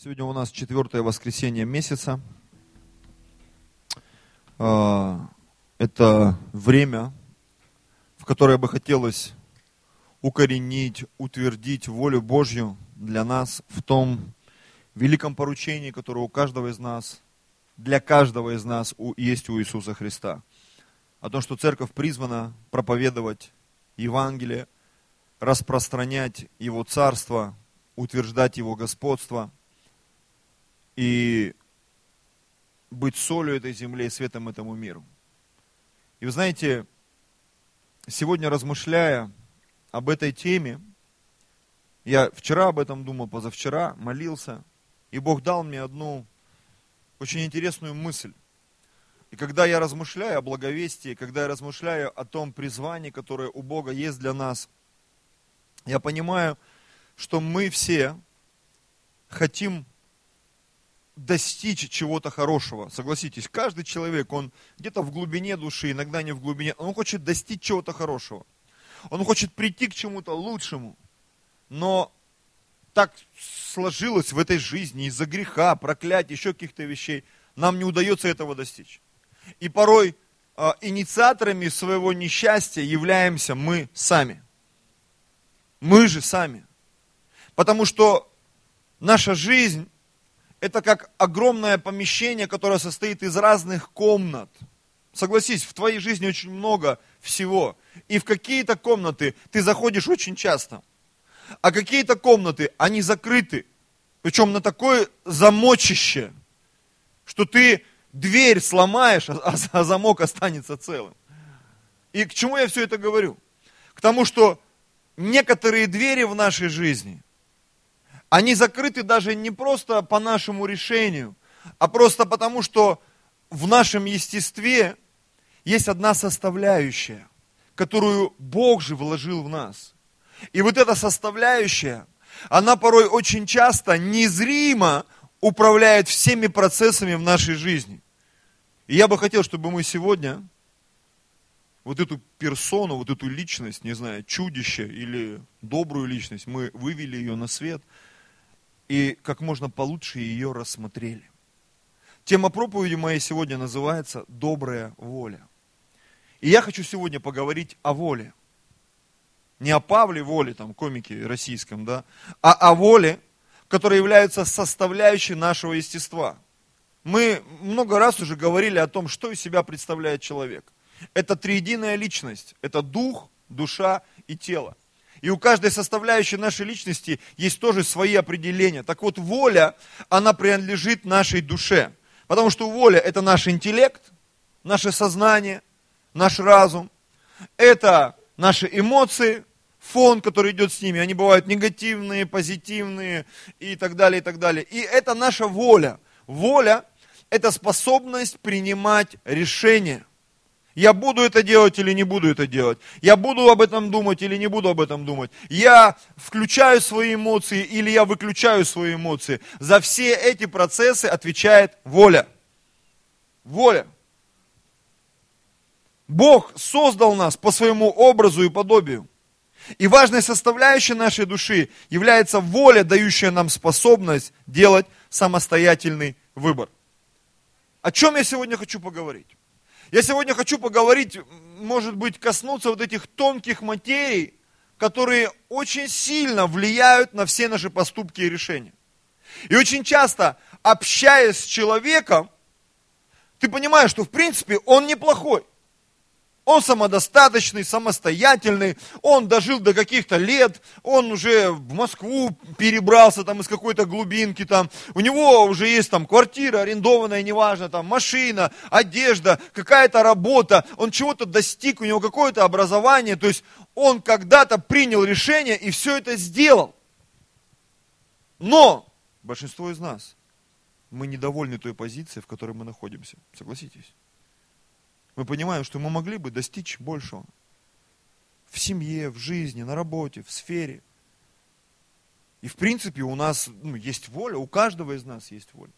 Сегодня у нас четвертое воскресенье месяца. А, это время, в которое бы хотелось укоренить, утвердить волю Божью для нас в том великом поручении, которое у каждого из нас, для каждого из нас есть у Иисуса Христа. О том, что церковь призвана проповедовать Евангелие, распространять Его Царство, утверждать Его господство – и быть солью этой земли и светом этому миру. И вы знаете, сегодня размышляя об этой теме, я вчера об этом думал, позавчера молился, и Бог дал мне одну очень интересную мысль. И когда я размышляю о благовестии, когда я размышляю о том призвании, которое у Бога есть для нас, я понимаю, что мы все хотим достичь чего-то хорошего. Согласитесь, каждый человек, он где-то в глубине души, иногда не в глубине, он хочет достичь чего-то хорошего. Он хочет прийти к чему-то лучшему. Но так сложилось в этой жизни из-за греха, проклятия, еще каких-то вещей, нам не удается этого достичь. И порой э, инициаторами своего несчастья являемся мы сами. Мы же сами. Потому что наша жизнь это как огромное помещение, которое состоит из разных комнат. Согласись, в твоей жизни очень много всего. И в какие-то комнаты ты заходишь очень часто. А какие-то комнаты, они закрыты. Причем на такое замочище, что ты дверь сломаешь, а, а замок останется целым. И к чему я все это говорю? К тому, что некоторые двери в нашей жизни – они закрыты даже не просто по нашему решению, а просто потому, что в нашем естестве есть одна составляющая, которую Бог же вложил в нас. И вот эта составляющая, она порой очень часто незримо управляет всеми процессами в нашей жизни. И я бы хотел, чтобы мы сегодня вот эту персону, вот эту личность, не знаю, чудище или добрую личность, мы вывели ее на свет – и как можно получше ее рассмотрели. Тема проповеди моей сегодня называется «Добрая воля». И я хочу сегодня поговорить о воле. Не о Павле воле, там, комике российском, да, а о воле, которая является составляющей нашего естества. Мы много раз уже говорили о том, что из себя представляет человек. Это триединая личность, это дух, душа и тело. И у каждой составляющей нашей личности есть тоже свои определения. Так вот, воля, она принадлежит нашей душе. Потому что воля – это наш интеллект, наше сознание, наш разум. Это наши эмоции, фон, который идет с ними. Они бывают негативные, позитивные и так далее, и так далее. И это наша воля. Воля – это способность принимать решения. Я буду это делать или не буду это делать. Я буду об этом думать или не буду об этом думать. Я включаю свои эмоции или я выключаю свои эмоции. За все эти процессы отвечает воля. Воля. Бог создал нас по своему образу и подобию. И важной составляющей нашей души является воля, дающая нам способность делать самостоятельный выбор. О чем я сегодня хочу поговорить? Я сегодня хочу поговорить, может быть, коснуться вот этих тонких материй, которые очень сильно влияют на все наши поступки и решения. И очень часто, общаясь с человеком, ты понимаешь, что в принципе он неплохой. Он самодостаточный, самостоятельный, он дожил до каких-то лет, он уже в Москву перебрался там из какой-то глубинки там, у него уже есть там квартира арендованная, неважно, там машина, одежда, какая-то работа, он чего-то достиг, у него какое-то образование, то есть он когда-то принял решение и все это сделал. Но большинство из нас, мы недовольны той позицией, в которой мы находимся. Согласитесь? Мы понимаем, что мы могли бы достичь большего. В семье, в жизни, на работе, в сфере. И в принципе у нас ну, есть воля, у каждого из нас есть воля.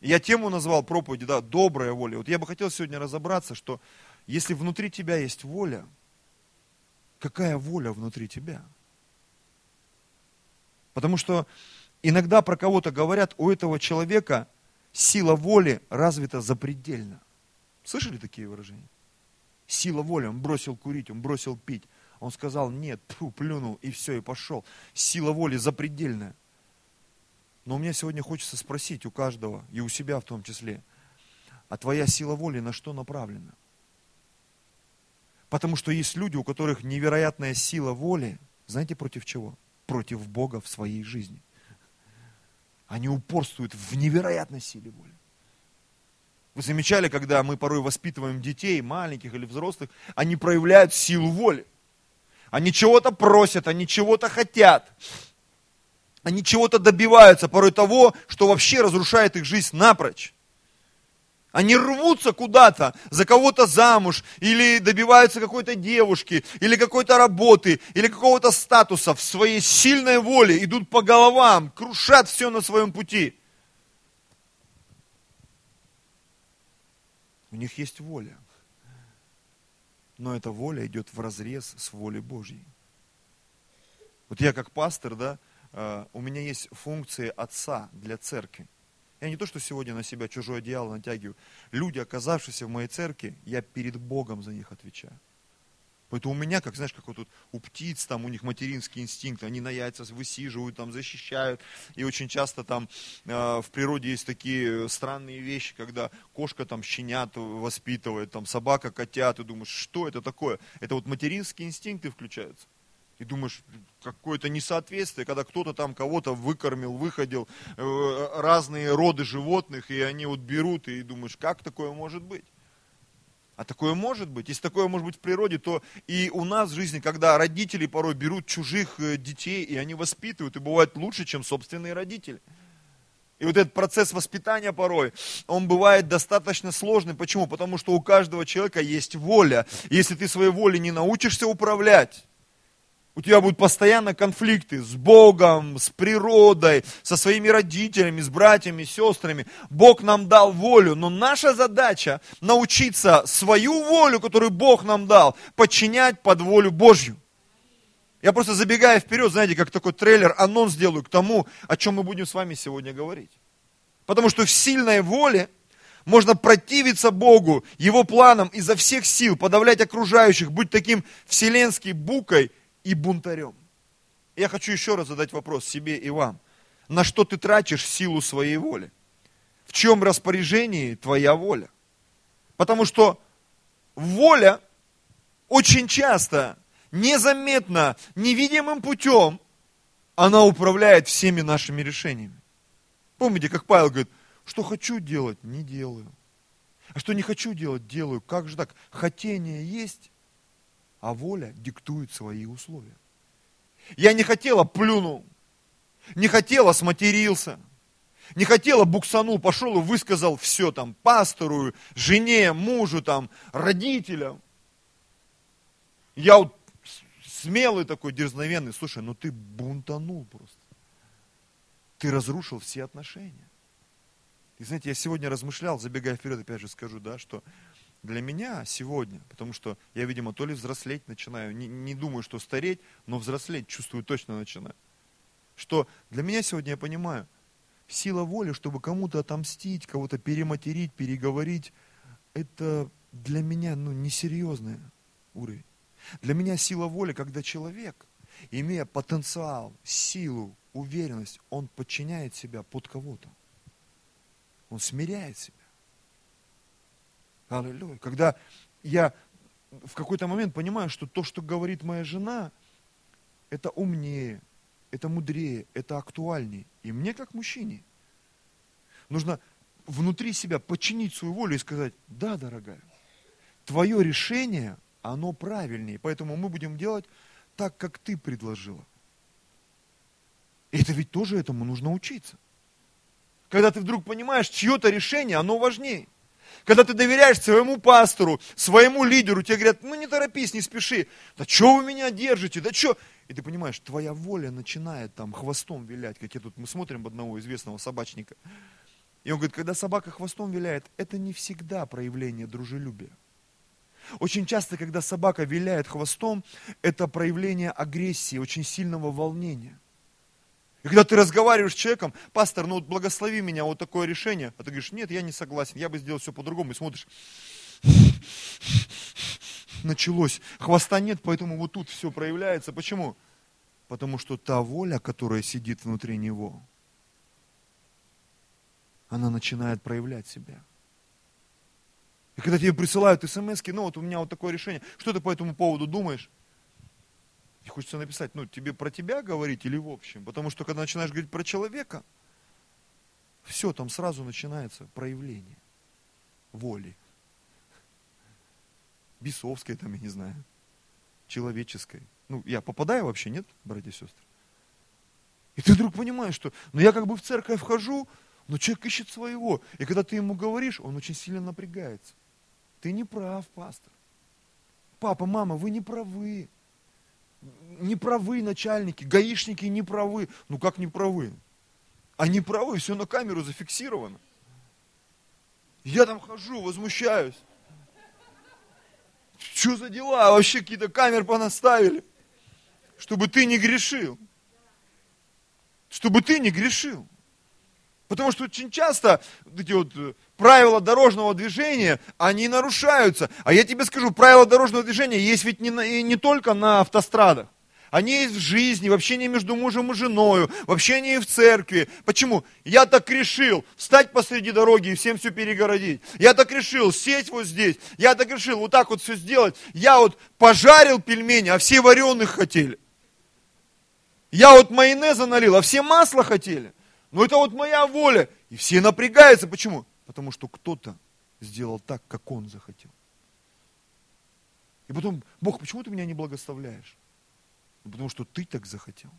Я тему назвал проповеди, да, добрая воля. Вот я бы хотел сегодня разобраться, что если внутри тебя есть воля, какая воля внутри тебя? Потому что иногда про кого-то говорят, у этого человека сила воли развита запредельно. Слышали такие выражения? Сила воли, он бросил курить, он бросил пить. Он сказал, нет, тьфу, плюнул, и все, и пошел. Сила воли запредельная. Но у меня сегодня хочется спросить у каждого, и у себя в том числе, а твоя сила воли на что направлена? Потому что есть люди, у которых невероятная сила воли, знаете, против чего? Против Бога в своей жизни. Они упорствуют в невероятной силе воли. Вы замечали, когда мы порой воспитываем детей, маленьких или взрослых, они проявляют силу воли. Они чего-то просят, они чего-то хотят. Они чего-то добиваются, порой того, что вообще разрушает их жизнь напрочь. Они рвутся куда-то, за кого-то замуж, или добиваются какой-то девушки, или какой-то работы, или какого-то статуса в своей сильной воле, идут по головам, крушат все на своем пути. У них есть воля. Но эта воля идет в разрез с волей Божьей. Вот я как пастор, да, э, у меня есть функции отца для церкви. Я не то, что сегодня на себя чужое одеяло натягиваю. Люди, оказавшиеся в моей церкви, я перед Богом за них отвечаю. Поэтому у меня, как знаешь, как вот тут у птиц, там у них материнский инстинкт, они на яйца высиживают, там защищают. И очень часто там э, в природе есть такие странные вещи, когда кошка там щенят воспитывает, там собака котят, и думаешь, что это такое? Это вот материнские инстинкты включаются. И думаешь, какое-то несоответствие, когда кто-то там кого-то выкормил, выходил, э, разные роды животных, и они вот берут, и думаешь, как такое может быть? А такое может быть. Если такое может быть в природе, то и у нас в жизни, когда родители порой берут чужих э, детей, и они воспитывают, и бывает лучше, чем собственные родители. И вот этот процесс воспитания порой, он бывает достаточно сложный. Почему? Потому что у каждого человека есть воля. если ты своей волей не научишься управлять, у тебя будут постоянно конфликты с Богом, с природой, со своими родителями, с братьями, сестрами. Бог нам дал волю, но наша задача научиться свою волю, которую Бог нам дал, подчинять под волю Божью. Я просто забегая вперед, знаете, как такой трейлер, анонс делаю к тому, о чем мы будем с вами сегодня говорить. Потому что в сильной воле можно противиться Богу, Его планам изо всех сил, подавлять окружающих, быть таким вселенской букой, и бунтарем. Я хочу еще раз задать вопрос себе и вам. На что ты тратишь силу своей воли? В чем распоряжении твоя воля? Потому что воля очень часто, незаметно, невидимым путем, она управляет всеми нашими решениями. Помните, как Павел говорит, что хочу делать, не делаю. А что не хочу делать, делаю. Как же так? Хотение есть, а воля диктует свои условия. Я не хотела, плюнул. Не хотела, сматерился. Не хотела, буксанул, пошел и высказал все там пастору, жене, мужу, там, родителям. Я вот смелый такой, дерзновенный. Слушай, ну ты бунтанул просто. Ты разрушил все отношения. И знаете, я сегодня размышлял, забегая вперед, опять же скажу, да, что для меня сегодня, потому что я, видимо, то ли взрослеть начинаю, не, не думаю, что стареть, но взрослеть чувствую точно начинаю. Что для меня сегодня я понимаю, сила воли, чтобы кому-то отомстить, кого-то перематерить, переговорить, это для меня ну, несерьезный уровень. Для меня сила воли, когда человек, имея потенциал, силу, уверенность, он подчиняет себя под кого-то. Он смиряет себя. Аллилуйя. Когда я в какой-то момент понимаю, что то, что говорит моя жена, это умнее, это мудрее, это актуальнее. И мне, как мужчине, нужно внутри себя подчинить свою волю и сказать, да, дорогая, твое решение, оно правильнее, поэтому мы будем делать так, как ты предложила. И это ведь тоже этому нужно учиться. Когда ты вдруг понимаешь, чье-то решение, оно важнее. Когда ты доверяешь своему пастору, своему лидеру, тебе говорят, ну не торопись, не спеши. Да что вы меня держите, да что? И ты понимаешь, твоя воля начинает там хвостом вилять, как я тут, мы смотрим одного известного собачника. И он говорит, когда собака хвостом виляет, это не всегда проявление дружелюбия. Очень часто, когда собака виляет хвостом, это проявление агрессии, очень сильного волнения. И когда ты разговариваешь с человеком, пастор, ну вот благослови меня, вот такое решение, а ты говоришь, нет, я не согласен, я бы сделал все по-другому, и смотришь, началось, хвоста нет, поэтому вот тут все проявляется. Почему? Потому что та воля, которая сидит внутри него, она начинает проявлять себя. И когда тебе присылают смс ну вот у меня вот такое решение, что ты по этому поводу думаешь? И хочется написать, ну тебе про тебя говорить или в общем? Потому что когда начинаешь говорить про человека, все, там сразу начинается проявление воли. Бесовской там, я не знаю, человеческой. Ну, я попадаю вообще, нет, братья и сестры? И ты вдруг понимаешь, что, ну я как бы в церковь вхожу, но человек ищет своего. И когда ты ему говоришь, он очень сильно напрягается. Ты не прав, пастор. Папа, мама, вы не правы. Не правы начальники, гаишники не правы. Ну как не правы? Они правы, все на камеру зафиксировано. Я там хожу, возмущаюсь. Что за дела? Вообще какие-то камеры понаставили. Чтобы ты не грешил. Чтобы ты не грешил. Потому что очень часто эти вот э, правила дорожного движения, они нарушаются. А я тебе скажу, правила дорожного движения есть ведь не, на, не только на автострадах. Они есть в жизни, в общении между мужем и женой, в общении в церкви. Почему? Я так решил встать посреди дороги и всем все перегородить. Я так решил сесть вот здесь. Я так решил вот так вот все сделать. Я вот пожарил пельмени, а все вареных хотели. Я вот майонеза налил, а все масло хотели. Но это вот моя воля. И все напрягаются. Почему? Потому что кто-то сделал так, как он захотел. И потом, Бог, почему ты меня не благословляешь? Ну, потому что ты так захотел.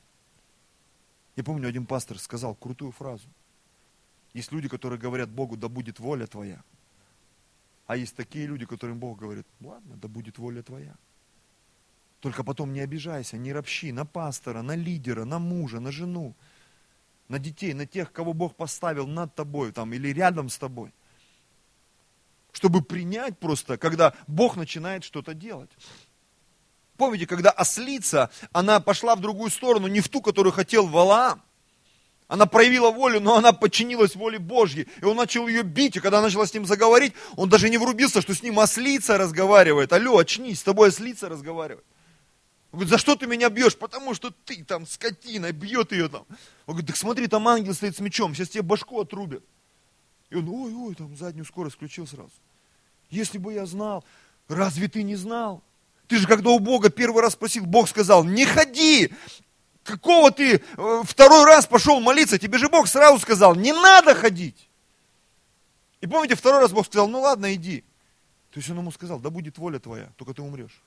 Я помню, один пастор сказал крутую фразу. Есть люди, которые говорят Богу, да будет воля твоя. А есть такие люди, которым Бог говорит, ладно, да будет воля твоя. Только потом не обижайся, не ропщи на пастора, на лидера, на мужа, на жену, на детей, на тех, кого Бог поставил над тобой там, или рядом с тобой. Чтобы принять просто, когда Бог начинает что-то делать. Помните, когда ослица, она пошла в другую сторону, не в ту, которую хотел Валаам. Она проявила волю, но она подчинилась воле Божьей. И он начал ее бить, и когда начала с ним заговорить, он даже не врубился, что с ним ослица разговаривает. Алло, очнись, с тобой ослица разговаривает. Он говорит, за что ты меня бьешь? Потому что ты там скотина, бьет ее там. Он говорит, так смотри, там ангел стоит с мечом, сейчас тебе башку отрубят. И он, ой, ой, там заднюю скорость включил сразу. Если бы я знал, разве ты не знал? Ты же когда у Бога первый раз спросил, Бог сказал, не ходи. Какого ты э, второй раз пошел молиться? Тебе же Бог сразу сказал, не надо ходить. И помните, второй раз Бог сказал, ну ладно, иди. То есть он ему сказал, да будет воля твоя, только ты умрешь.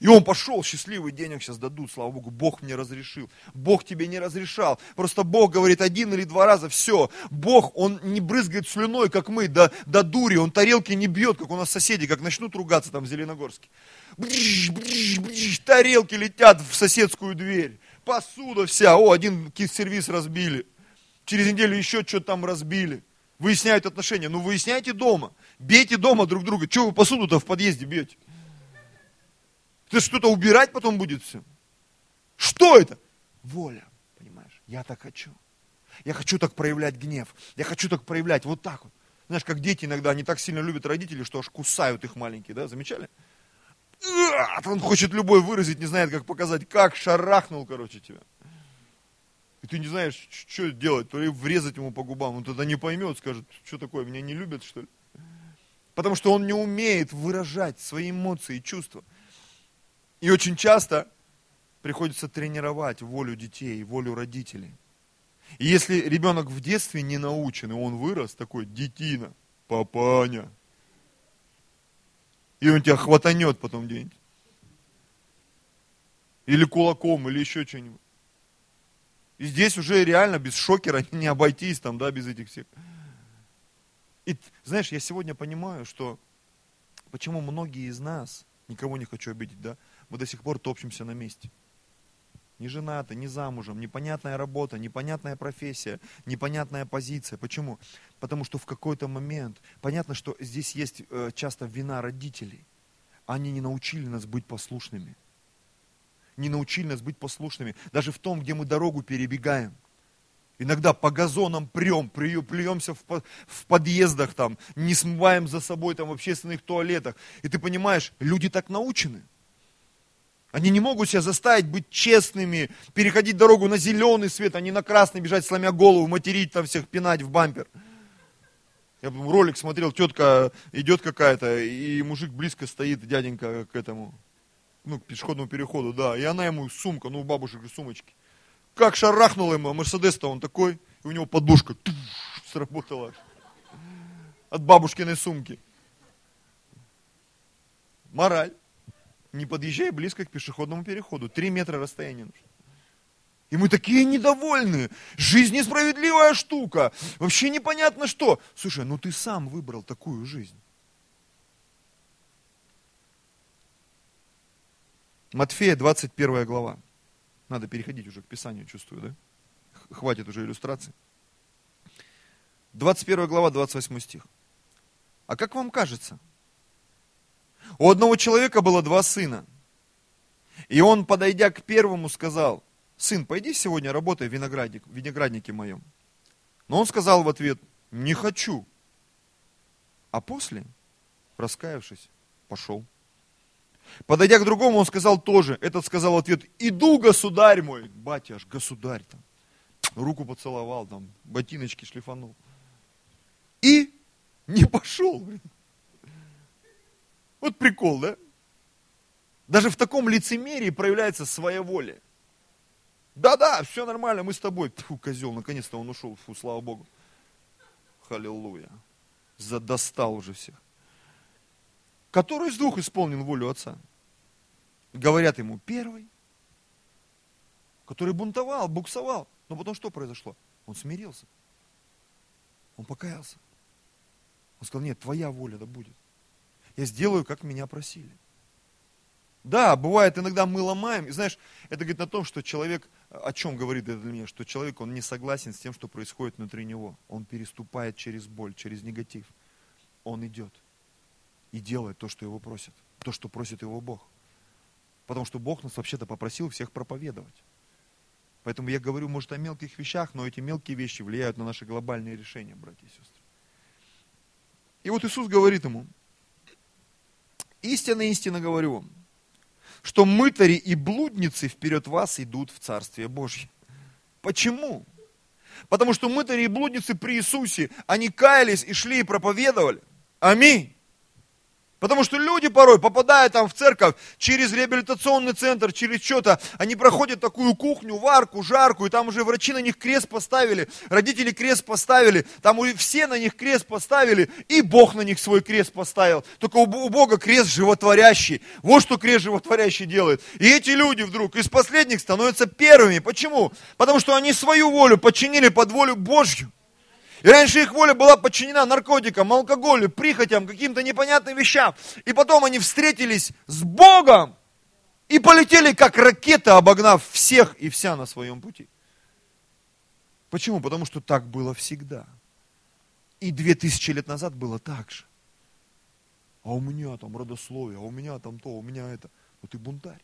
И он пошел, счастливый денег сейчас дадут, слава Богу, Бог мне разрешил. Бог тебе не разрешал. Просто Бог говорит один или два раза, все. Бог, он не брызгает слюной, как мы, до, до дури, он тарелки не бьет, как у нас соседи, как начнут ругаться там в Зеленогорске. Бриш, бриш, бриш, тарелки летят в соседскую дверь. Посуда вся, о, один сервис разбили. Через неделю еще что-то там разбили. Выясняют отношения. Ну, выясняйте дома. Бейте дома друг друга. Чего вы посуду-то в подъезде бьете? Ты что-то убирать потом будет все. Что это? Воля, понимаешь? Я так хочу. Я хочу так проявлять гнев. Я хочу так проявлять вот так вот. Знаешь, как дети иногда, они так сильно любят родителей, что аж кусают их маленькие, да? Замечали? Он хочет любой выразить, не знает, как показать, как шарахнул, короче, тебя. И ты не знаешь, что делать, то ли врезать ему по губам, он тогда не поймет, скажет, что такое, меня не любят, что ли? Потому что он не умеет выражать свои эмоции и чувства. И очень часто приходится тренировать волю детей, волю родителей. И если ребенок в детстве не научен, и он вырос такой, детина, папаня, и он тебя хватанет потом где-нибудь. Или кулаком, или еще что-нибудь. И здесь уже реально без шокера не обойтись, там, да, без этих всех. И знаешь, я сегодня понимаю, что почему многие из нас, никого не хочу обидеть, да, мы до сих пор топчемся на месте. Не женаты, не замужем, непонятная работа, непонятная профессия, непонятная позиция. Почему? Потому что в какой-то момент, понятно, что здесь есть э, часто вина родителей. Они не научили нас быть послушными. не научили нас быть послушными. Даже в том, где мы дорогу перебегаем. Иногда по газонам прем, плюемся в, в подъездах, там, не смываем за собой там, в общественных туалетах. И ты понимаешь, люди так научены. Они не могут себя заставить быть честными, переходить дорогу на зеленый свет, а не на красный бежать, сломя голову, материть там всех, пинать в бампер. Я ролик смотрел, тетка идет какая-то, и мужик близко стоит, дяденька, к этому, ну, к пешеходному переходу, да, и она ему сумка, ну, у бабушек же сумочки. Как шарахнула ему, а Мерседес-то он такой, и у него подушка туш, сработала от бабушкиной сумки. Мораль. Не подъезжай близко к пешеходному переходу. Три метра расстояния нужно. И мы такие недовольны. Жизнь несправедливая штука. Вообще непонятно что. Слушай, ну ты сам выбрал такую жизнь. Матфея, 21 глава. Надо переходить уже к Писанию, чувствую, да? Хватит уже иллюстраций. 21 глава, 28 стих. А как вам кажется? У одного человека было два сына. И он, подойдя к первому, сказал, сын, пойди сегодня работай в, виноградник, в винограднике моем. Но он сказал в ответ, не хочу. А после, раскаявшись, пошел. Подойдя к другому, он сказал тоже. Этот сказал в ответ, иду, государь мой. Батя аж государь там. Руку поцеловал, там, ботиночки шлифанул. И не пошел. Вот прикол, да? Даже в таком лицемерии проявляется своя воля. Да-да, все нормально, мы с тобой. Фу, козел, наконец-то он ушел. Фу, слава Богу. Халилуя. Задостал уже всех. Который из двух исполнил волю отца? Говорят ему, первый, который бунтовал, буксовал. Но потом что произошло? Он смирился. Он покаялся. Он сказал, нет, твоя воля да будет. Я сделаю, как меня просили. Да, бывает, иногда мы ломаем. И знаешь, это говорит о том, что человек, о чем говорит это для меня, что человек, он не согласен с тем, что происходит внутри него. Он переступает через боль, через негатив. Он идет и делает то, что его просят, то, что просит его Бог. Потому что Бог нас вообще-то попросил всех проповедовать. Поэтому я говорю, может, о мелких вещах, но эти мелкие вещи влияют на наши глобальные решения, братья и сестры. И вот Иисус говорит ему, истинно, истинно говорю вам, что мытари и блудницы вперед вас идут в Царствие Божье. Почему? Потому что мытари и блудницы при Иисусе, они каялись и шли и проповедовали. Аминь. Потому что люди порой, попадая там в церковь, через реабилитационный центр, через что-то, они проходят такую кухню, варку, жарку, и там уже врачи на них крест поставили, родители крест поставили, там все на них крест поставили, и Бог на них свой крест поставил. Только у Бога крест животворящий. Вот что крест животворящий делает. И эти люди вдруг из последних становятся первыми. Почему? Потому что они свою волю подчинили под волю Божью. И раньше их воля была подчинена наркотикам, алкоголю, прихотям, каким-то непонятным вещам. И потом они встретились с Богом и полетели как ракета, обогнав всех и вся на своем пути. Почему? Потому что так было всегда. И две тысячи лет назад было так же. А у меня там родословие, а у меня там то, у меня это. Ну ты бунтарь.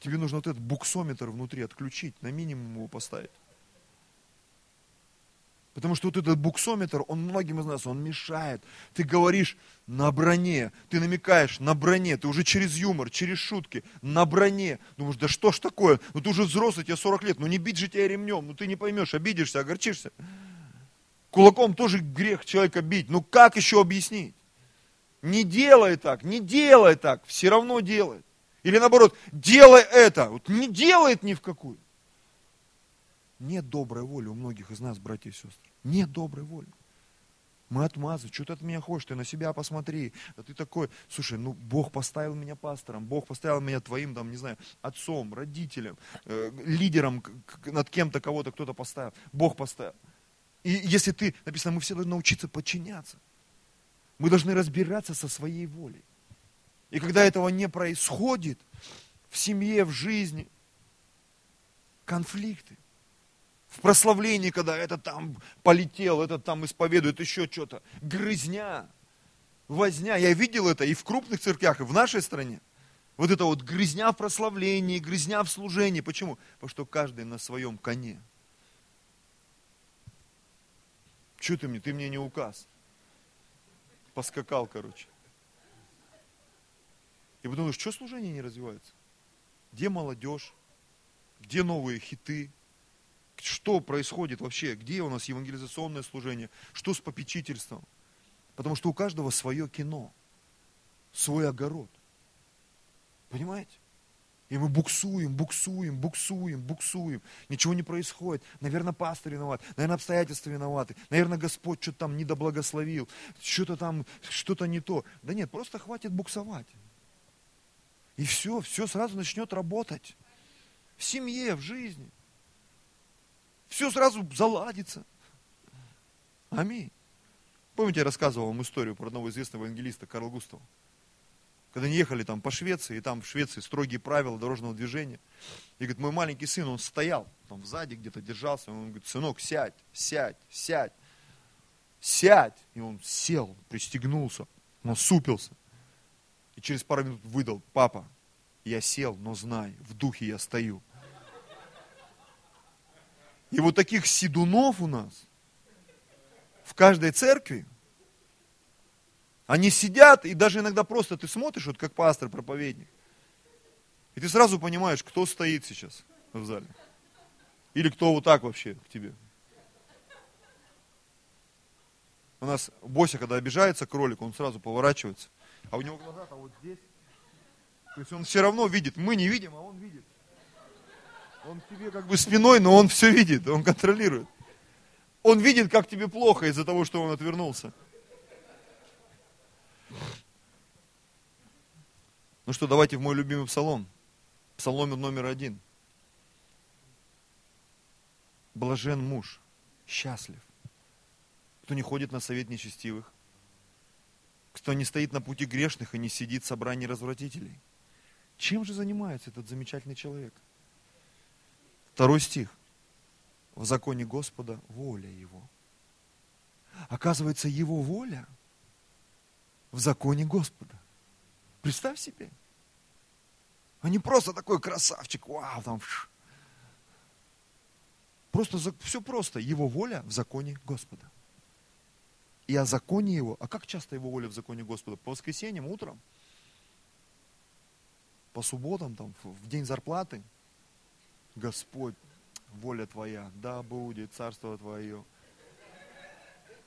Тебе нужно вот этот буксометр внутри отключить, на минимум его поставить. Потому что вот этот буксометр, он многим из нас, он мешает. Ты говоришь на броне, ты намекаешь на броне, ты уже через юмор, через шутки, на броне. Думаешь, да что ж такое? Ну ты уже взрослый, тебе 40 лет, ну не бить же тебя ремнем, ну ты не поймешь, обидишься, огорчишься. Кулаком тоже грех человека бить. Ну как еще объяснить? Не делай так, не делай так, все равно делает. Или наоборот, делай это, вот не делает ни в какую. Нет доброй воли у многих из нас, братья и сестры. Нет доброй воли. Мы отмазываем, что ты от меня хочешь, ты на себя посмотри. Да ты такой, слушай, ну Бог поставил меня пастором, Бог поставил меня твоим, там, не знаю, отцом, родителем, э, лидером, над кем-то кого-то кто-то поставил. Бог поставил. И если ты, написано, мы все должны научиться подчиняться. Мы должны разбираться со своей волей. И когда этого не происходит, в семье, в жизни, конфликты в прославлении, когда этот там полетел, этот там исповедует еще что-то. Грызня, возня. Я видел это и в крупных церквях, и в нашей стране. Вот это вот грызня в прославлении, грызня в служении. Почему? Потому что каждый на своем коне. Что ты мне? Ты мне не указ. Поскакал, короче. И потом думаешь, что служение не развивается? Где молодежь? Где новые хиты? Что происходит вообще? Где у нас евангелизационное служение? Что с попечительством? Потому что у каждого свое кино, свой огород. Понимаете? И мы буксуем, буксуем, буксуем, буксуем. Ничего не происходит. Наверное, пастор виноват. Наверное, обстоятельства виноваты. Наверное, Господь что-то там недоблагословил. Что-то там, что-то не то. Да нет, просто хватит буксовать. И все, все сразу начнет работать. В семье, в жизни. Все сразу заладится. Аминь. Помните, я рассказывал вам историю про одного известного евангелиста Карла Густава? Когда они ехали там по Швеции, и там в Швеции строгие правила дорожного движения. И говорит, мой маленький сын, он стоял там сзади где-то держался, он говорит, сынок, сядь, сядь, сядь, сядь. И он сел, пристегнулся, насупился. И через пару минут выдал, папа, я сел, но знай, в духе я стою. И вот таких седунов у нас в каждой церкви, они сидят, и даже иногда просто ты смотришь, вот как пастор, проповедник, и ты сразу понимаешь, кто стоит сейчас в зале. Или кто вот так вообще к тебе. У нас Бося, когда обижается кролик, он сразу поворачивается – а у него глаза-то вот здесь. То есть он все равно видит. Мы не видим, а он видит. Он тебе как бы спиной, но он все видит, он контролирует. Он видит, как тебе плохо из-за того, что он отвернулся. Ну что, давайте в мой любимый псалом. Псалом номер один. Блажен муж, счастлив, кто не ходит на совет нечестивых, кто не стоит на пути грешных и не сидит в собрании развратителей. Чем же занимается этот замечательный человек? Второй стих. В законе Господа воля его. Оказывается, его воля в законе Господа. Представь себе. А не просто такой красавчик, вау, там. Просто все просто. Его воля в законе Господа и о законе Его. А как часто Его воля в законе Господа? По воскресеньям, утром? По субботам, там, в день зарплаты? Господь, воля Твоя, да будет царство Твое,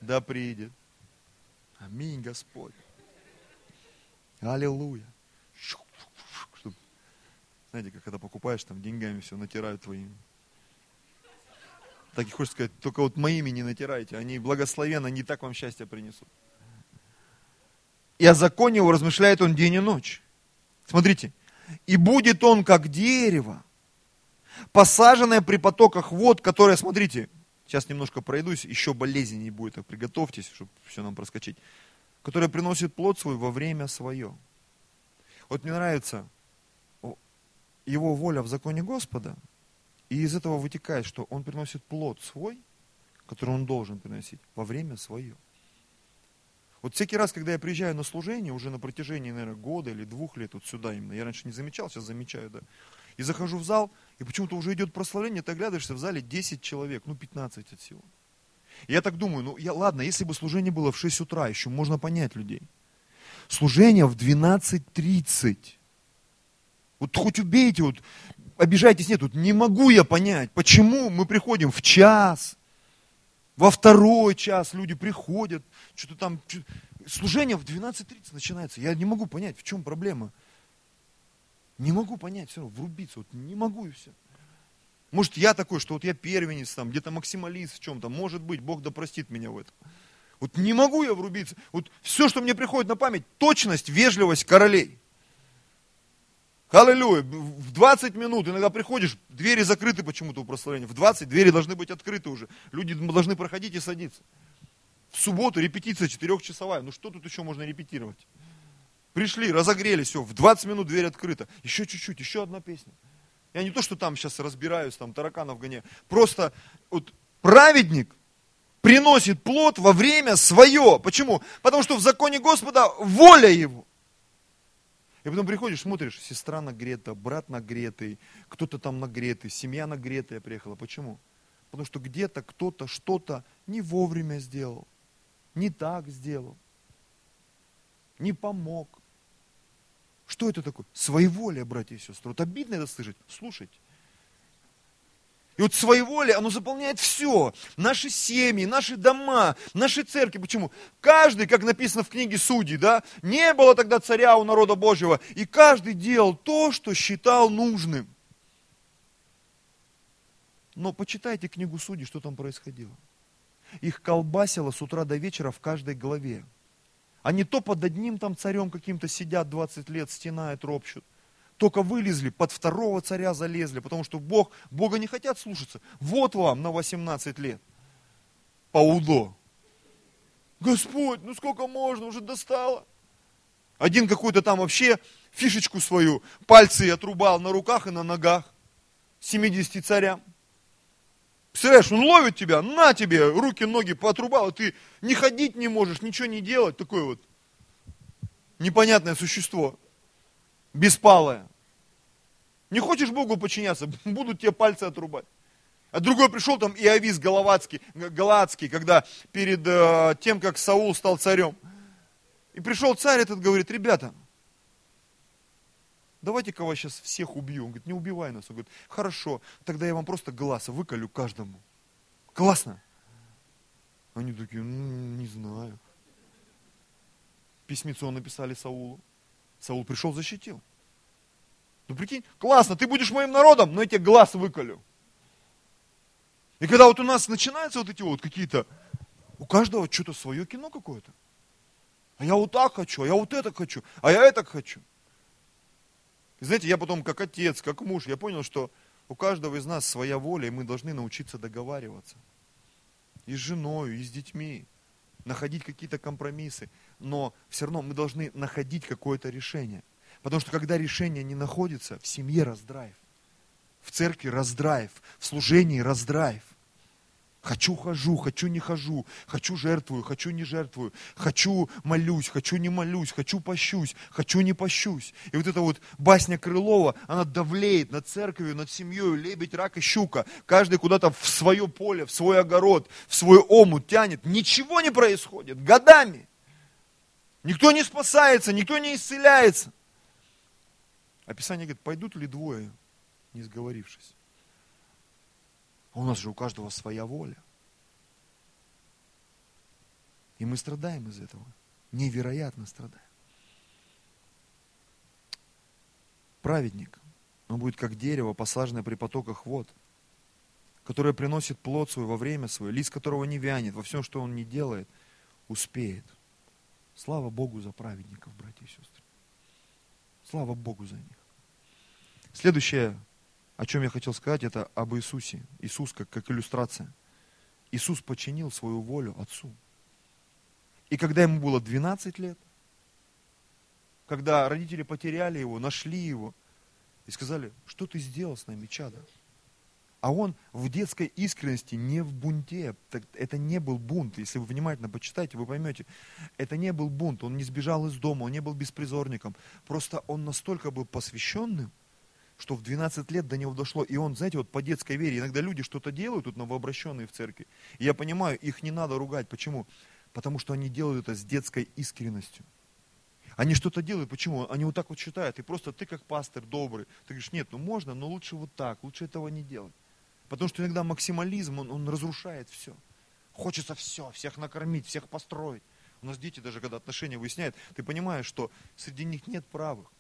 да придет. Аминь, Господь. Аллилуйя. Знаете, как когда покупаешь, там деньгами все натирают твоими так и хочется сказать, только вот моими не натирайте, они благословенно, не так вам счастье принесут. И о законе его размышляет он день и ночь. Смотрите, и будет он как дерево, посаженное при потоках вод, которое, смотрите, сейчас немножко пройдусь, еще болезненней будет, так приготовьтесь, чтобы все нам проскочить, которое приносит плод свой во время свое. Вот мне нравится его воля в законе Господа – и из этого вытекает, что он приносит плод свой, который он должен приносить во время свое. Вот всякий раз, когда я приезжаю на служение, уже на протяжении, наверное, года или двух лет, вот сюда именно, я раньше не замечал, сейчас замечаю, да, и захожу в зал, и почему-то уже идет прославление, ты оглядываешься, в зале 10 человек, ну 15 от всего. И я так думаю, ну я, ладно, если бы служение было в 6 утра, еще можно понять людей. Служение в 12.30. Вот хоть убейте, вот обижайтесь, нет, тут не могу я понять, почему мы приходим в час, во второй час люди приходят, что-то там, служение в 12.30 начинается, я не могу понять, в чем проблема. Не могу понять, все равно, врубиться, вот не могу и все. Может, я такой, что вот я первенец, там, где-то максималист в чем-то, может быть, Бог да меня в этом. Вот не могу я врубиться. Вот все, что мне приходит на память, точность, вежливость королей. Аллилуйя. В 20 минут иногда приходишь, двери закрыты почему-то у прославления. В 20 двери должны быть открыты уже. Люди должны проходить и садиться. В субботу репетиция четырехчасовая. Ну что тут еще можно репетировать? Пришли, разогрели, все, в 20 минут дверь открыта. Еще чуть-чуть, еще одна песня. Я не то, что там сейчас разбираюсь, там тараканов гоняю. Просто вот праведник приносит плод во время свое. Почему? Потому что в законе Господа воля его. И потом приходишь, смотришь, сестра нагрета, брат нагретый, кто-то там нагретый, семья нагретая приехала. Почему? Потому что где-то кто-то что-то не вовремя сделал, не так сделал, не помог. Что это такое? Своеволие, братья и сестры. Вот обидно это слышать. Слушайте. И вот своеволие, оно заполняет все. Наши семьи, наши дома, наши церкви. Почему? Каждый, как написано в книге Судей, да, не было тогда царя у народа Божьего. И каждый делал то, что считал нужным. Но почитайте книгу Судей, что там происходило. Их колбасило с утра до вечера в каждой главе. Они то под одним там царем каким-то сидят 20 лет, стенают, ропщут только вылезли, под второго царя залезли, потому что Бог, Бога не хотят слушаться. Вот вам на 18 лет. Паудо. Господь, ну сколько можно, уже достало. Один какой-то там вообще фишечку свою, пальцы отрубал на руках и на ногах. 70 царям. Представляешь, он ловит тебя, на тебе, руки, ноги поотрубал, и ты не ходить не можешь, ничего не делать. Такое вот непонятное существо беспалая. Не хочешь Богу подчиняться, будут тебе пальцы отрубать. А другой пришел там Иовис Галаватский, Галатский, когда перед э, тем, как Саул стал царем. И пришел царь этот, говорит, ребята, давайте-ка вас сейчас всех убью. Он говорит, не убивай нас. Он говорит, хорошо, тогда я вам просто глаз выколю каждому. Классно. Они такие, ну, не знаю. Письмецо написали Саулу. Саул пришел, защитил. Ну прикинь, классно, ты будешь моим народом, но я тебе глаз выколю. И когда вот у нас начинаются вот эти вот какие-то, у каждого что-то свое кино какое-то. А я вот так хочу, а я вот это хочу, а я это хочу. Знаете, я потом как отец, как муж, я понял, что у каждого из нас своя воля, и мы должны научиться договариваться. И с женой, и с детьми. Находить какие-то компромиссы. Но все равно мы должны находить какое-то решение – Потому что когда решение не находится, в семье раздрайв, в церкви раздрайв, в служении раздрайв. Хочу хожу, хочу не хожу, хочу жертвую, хочу не жертвую, хочу молюсь, хочу не молюсь, хочу пощусь, хочу не пощусь. И вот эта вот басня Крылова, она давлеет над церковью, над семьей, лебедь, рак и щука. Каждый куда-то в свое поле, в свой огород, в свой омут тянет. Ничего не происходит, годами. Никто не спасается, никто не исцеляется. Описание говорит, пойдут ли двое, не сговорившись. А у нас же у каждого своя воля. И мы страдаем из этого. Невероятно страдаем. Праведник, он будет как дерево, посаженное при потоках вод, которое приносит плод свой во время свое, лист которого не вянет, во всем, что он не делает, успеет. Слава Богу за праведников, братья и сестры. Слава Богу за них. Следующее, о чем я хотел сказать, это об Иисусе. Иисус как, как иллюстрация. Иисус починил свою волю Отцу. И когда ему было 12 лет, когда родители потеряли его, нашли его, и сказали, что ты сделал с нами, чада? А он в детской искренности, не в бунте. Это не был бунт. Если вы внимательно почитаете, вы поймете. Это не был бунт. Он не сбежал из дома, он не был беспризорником. Просто он настолько был посвященным, что в 12 лет до него дошло. И он, знаете, вот по детской вере, иногда люди что-то делают, тут новообращенные в церкви. И я понимаю, их не надо ругать. Почему? Потому что они делают это с детской искренностью. Они что-то делают, почему? Они вот так вот считают. И просто ты как пастор добрый, ты говоришь, нет, ну можно, но лучше вот так, лучше этого не делать. Потому что иногда максимализм, он, он разрушает все. Хочется все, всех накормить, всех построить. У нас дети даже, когда отношения выясняют, ты понимаешь, что среди них нет правых.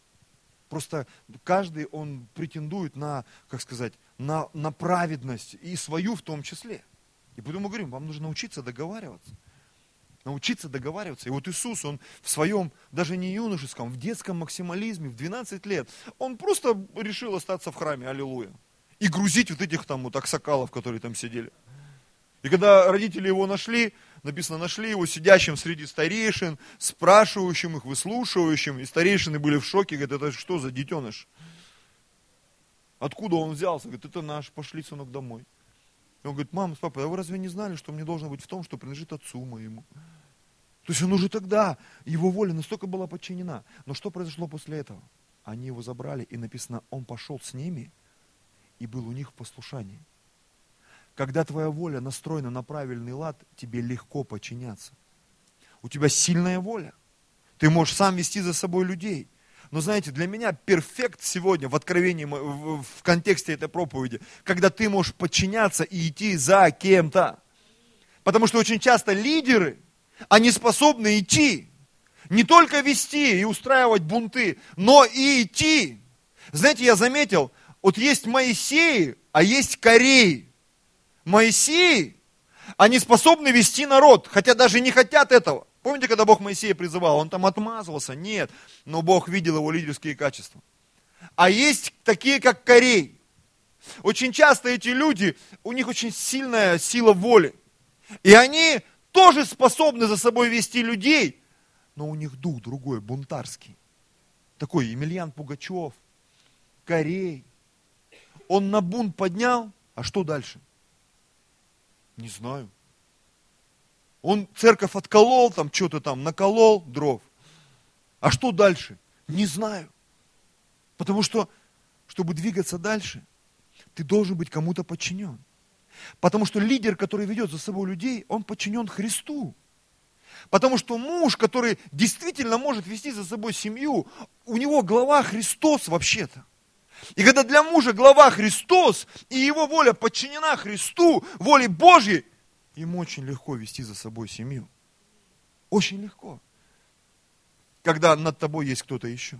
Просто каждый, он претендует на, как сказать, на, на праведность, и свою в том числе. И поэтому мы говорим, вам нужно научиться договариваться. Научиться договариваться. И вот Иисус, он в своем, даже не юношеском, в детском максимализме, в 12 лет, он просто решил остаться в храме, аллилуйя. И грузить вот этих там вот аксакалов, которые там сидели. И когда родители его нашли, написано, нашли его сидящим среди старейшин, спрашивающим их, выслушивающим, и старейшины были в шоке, говорят, это что за детеныш? Откуда он взялся? Говорит, это наш, пошли, сынок, домой. И он говорит, мама с папой, а вы разве не знали, что мне должно быть в том, что принадлежит отцу моему? То есть он уже тогда, его воля настолько была подчинена. Но что произошло после этого? Они его забрали, и написано, он пошел с ними и был у них в послушании. Когда твоя воля настроена на правильный лад, тебе легко подчиняться. У тебя сильная воля. Ты можешь сам вести за собой людей. Но знаете, для меня перфект сегодня в откровении, в контексте этой проповеди, когда ты можешь подчиняться и идти за кем-то. Потому что очень часто лидеры, они способны идти, не только вести и устраивать бунты, но и идти. Знаете, я заметил, вот есть Моисеи, а есть Кореи. Моисеи, они способны вести народ, хотя даже не хотят этого. Помните, когда Бог Моисея призывал, он там отмазывался? Нет, но Бог видел его лидерские качества. А есть такие, как Корей. Очень часто эти люди, у них очень сильная сила воли. И они тоже способны за собой вести людей, но у них дух другой, бунтарский. Такой Емельян Пугачев, Корей. Он на бунт поднял, а что дальше? Не знаю. Он церковь отколол, там что-то там наколол дров. А что дальше? Не знаю. Потому что, чтобы двигаться дальше, ты должен быть кому-то подчинен. Потому что лидер, который ведет за собой людей, он подчинен Христу. Потому что муж, который действительно может вести за собой семью, у него глава Христос вообще-то. И когда для мужа глава Христос, и его воля подчинена Христу, воле Божьей, ему очень легко вести за собой семью. Очень легко. Когда над тобой есть кто-то еще.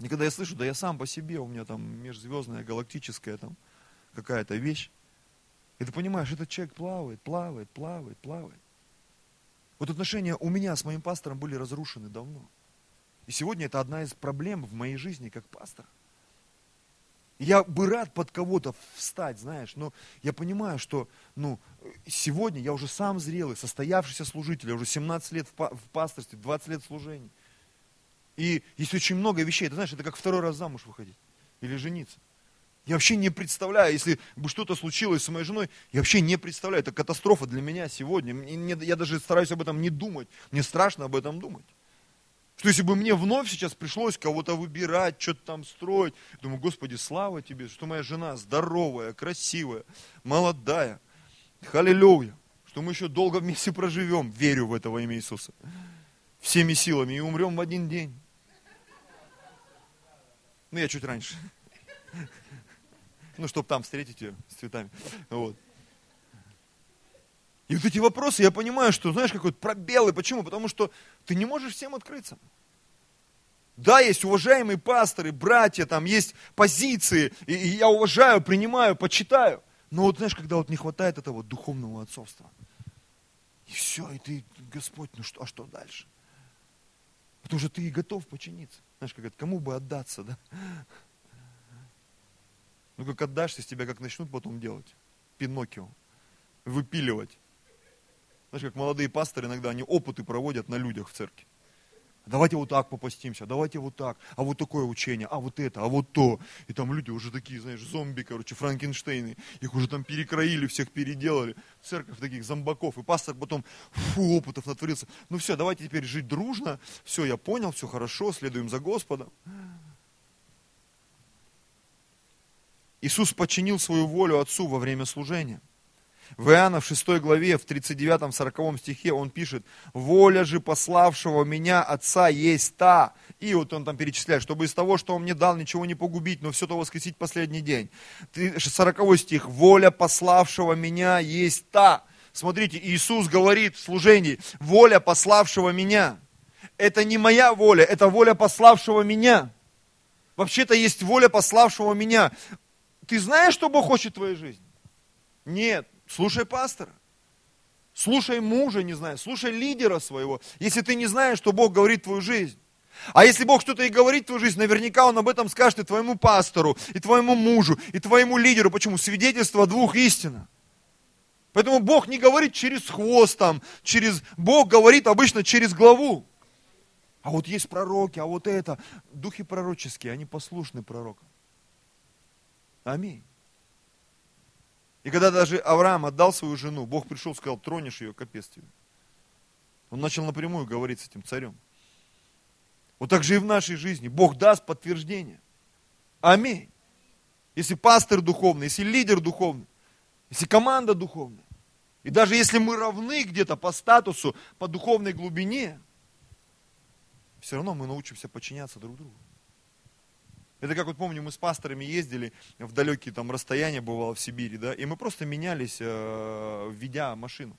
И когда я слышу, да я сам по себе, у меня там межзвездная, галактическая там какая-то вещь. И ты понимаешь, этот человек плавает, плавает, плавает, плавает. Вот отношения у меня с моим пастором были разрушены давно. И сегодня это одна из проблем в моей жизни как пастора. Я бы рад под кого-то встать, знаешь, но я понимаю, что ну, сегодня я уже сам зрелый, состоявшийся служитель, я уже 17 лет в пасторстве, 20 лет служений. И есть очень много вещей, ты знаешь, это как второй раз замуж выходить или жениться. Я вообще не представляю, если бы что-то случилось с моей женой, я вообще не представляю, это катастрофа для меня сегодня. Я даже стараюсь об этом не думать, мне страшно об этом думать. Что если бы мне вновь сейчас пришлось кого-то выбирать, что-то там строить, думаю, Господи, слава тебе, что моя жена здоровая, красивая, молодая. Халилюя. Что мы еще долго вместе проживем. Верю в это во имя Иисуса. Всеми силами и умрем в один день. Ну, я чуть раньше. Ну, чтобы там встретить ее с цветами. Вот. И вот эти вопросы, я понимаю, что, знаешь, какой-то пробелы. Почему? Потому что ты не можешь всем открыться. Да, есть уважаемые пасторы, братья, там есть позиции, и, я уважаю, принимаю, почитаю. Но вот знаешь, когда вот не хватает этого духовного отцовства. И все, и ты, Господь, ну что, а что дальше? Потому что ты и готов подчиниться. Знаешь, как это, кому бы отдаться, да? Ну как отдашься, с тебя как начнут потом делать. Пиноккио. Выпиливать. Знаешь, как молодые пасторы иногда, они опыты проводят на людях в церкви. Давайте вот так попастимся, давайте вот так, а вот такое учение, а вот это, а вот то. И там люди уже такие, знаешь, зомби, короче, Франкенштейны. Их уже там перекроили, всех переделали. Церковь таких зомбаков. И пастор потом, фу, опытов натворился. Ну все, давайте теперь жить дружно. Все, я понял, все хорошо, следуем за Господом. Иисус подчинил свою волю Отцу во время служения. В Иоанна в 6 главе, в 39-40 стихе он пишет, «Воля же пославшего меня Отца есть та». И вот он там перечисляет, чтобы из того, что он мне дал, ничего не погубить, но все то воскресить последний день. 40 стих, «Воля пославшего меня есть та». Смотрите, Иисус говорит в служении, «Воля пославшего меня». Это не моя воля, это воля пославшего меня. Вообще-то есть воля пославшего меня. Ты знаешь, что Бог хочет в твоей жизни? Нет. Слушай пастора. Слушай мужа, не знаю, слушай лидера своего, если ты не знаешь, что Бог говорит твою жизнь. А если Бог что-то и говорит в твою жизнь, наверняка Он об этом скажет и твоему пастору, и твоему мужу, и твоему лидеру. Почему? Свидетельство двух истин. Поэтому Бог не говорит через хвост там, через... Бог говорит обычно через главу. А вот есть пророки, а вот это. Духи пророческие, они послушны пророкам. Аминь. И когда даже Авраам отдал свою жену, Бог пришел и сказал, тронешь ее, капец тебе. Он начал напрямую говорить с этим царем. Вот так же и в нашей жизни. Бог даст подтверждение. Аминь. Если пастор духовный, если лидер духовный, если команда духовная. И даже если мы равны где-то по статусу, по духовной глубине, все равно мы научимся подчиняться друг другу. Это как вот помню, мы с пасторами ездили в далекие там расстояния, бывало в Сибири, да, и мы просто менялись, э, ведя машину.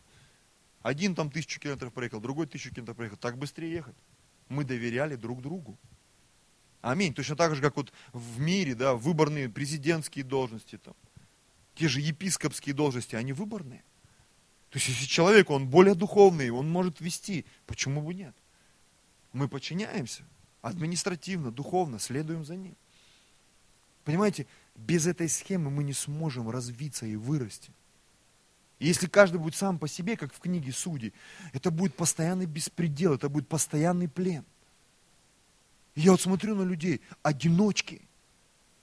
Один там тысячу километров проехал, другой тысячу километров проехал. Так быстрее ехать. Мы доверяли друг другу. Аминь. Точно так же, как вот в мире, да, выборные президентские должности, там, те же епископские должности, они выборные. То есть, если человек, он более духовный, он может вести, почему бы нет? Мы подчиняемся административно, духовно, следуем за ним. Понимаете, без этой схемы мы не сможем развиться и вырасти. Если каждый будет сам по себе, как в книге Судей, это будет постоянный беспредел, это будет постоянный плен. Я вот смотрю на людей, одиночки,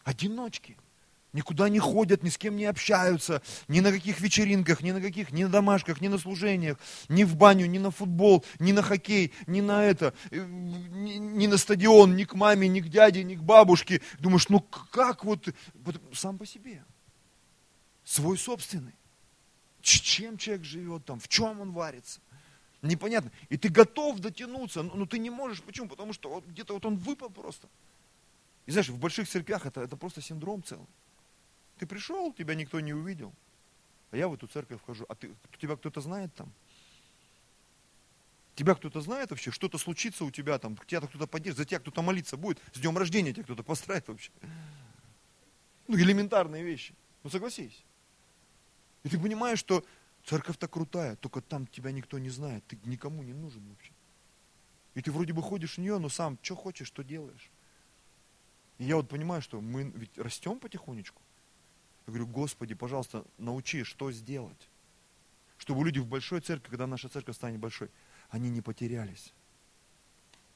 одиночки – никуда не ходят, ни с кем не общаются, ни на каких вечеринках, ни на каких, ни на домашках, ни на служениях, ни в баню, ни на футбол, ни на хоккей, ни на это, э, ни, ни на стадион, ни к маме, ни к дяде, ни к бабушке. Думаешь, ну как вот, вот сам по себе, свой собственный. Чем человек живет там, в чем он варится. Непонятно. И ты готов дотянуться, но ты не можешь. Почему? Потому что вот где-то вот он выпал просто. И знаешь, в больших церквях это, это просто синдром целый. Ты пришел, тебя никто не увидел. А я в эту церковь вхожу. А ты, тебя кто-то знает там? Тебя кто-то знает вообще? Что-то случится у тебя там? Тебя кто-то поддержит? За тебя кто-то молиться будет? С днем рождения тебя кто-то поздравит вообще? Ну, элементарные вещи. Ну, согласись. И ты понимаешь, что церковь-то крутая, только там тебя никто не знает, ты никому не нужен вообще. И ты вроде бы ходишь в нее, но сам что хочешь, что делаешь. И я вот понимаю, что мы ведь растем потихонечку. Я говорю, Господи, пожалуйста, научи, что сделать. Чтобы люди в большой церкви, когда наша церковь станет большой, они не потерялись.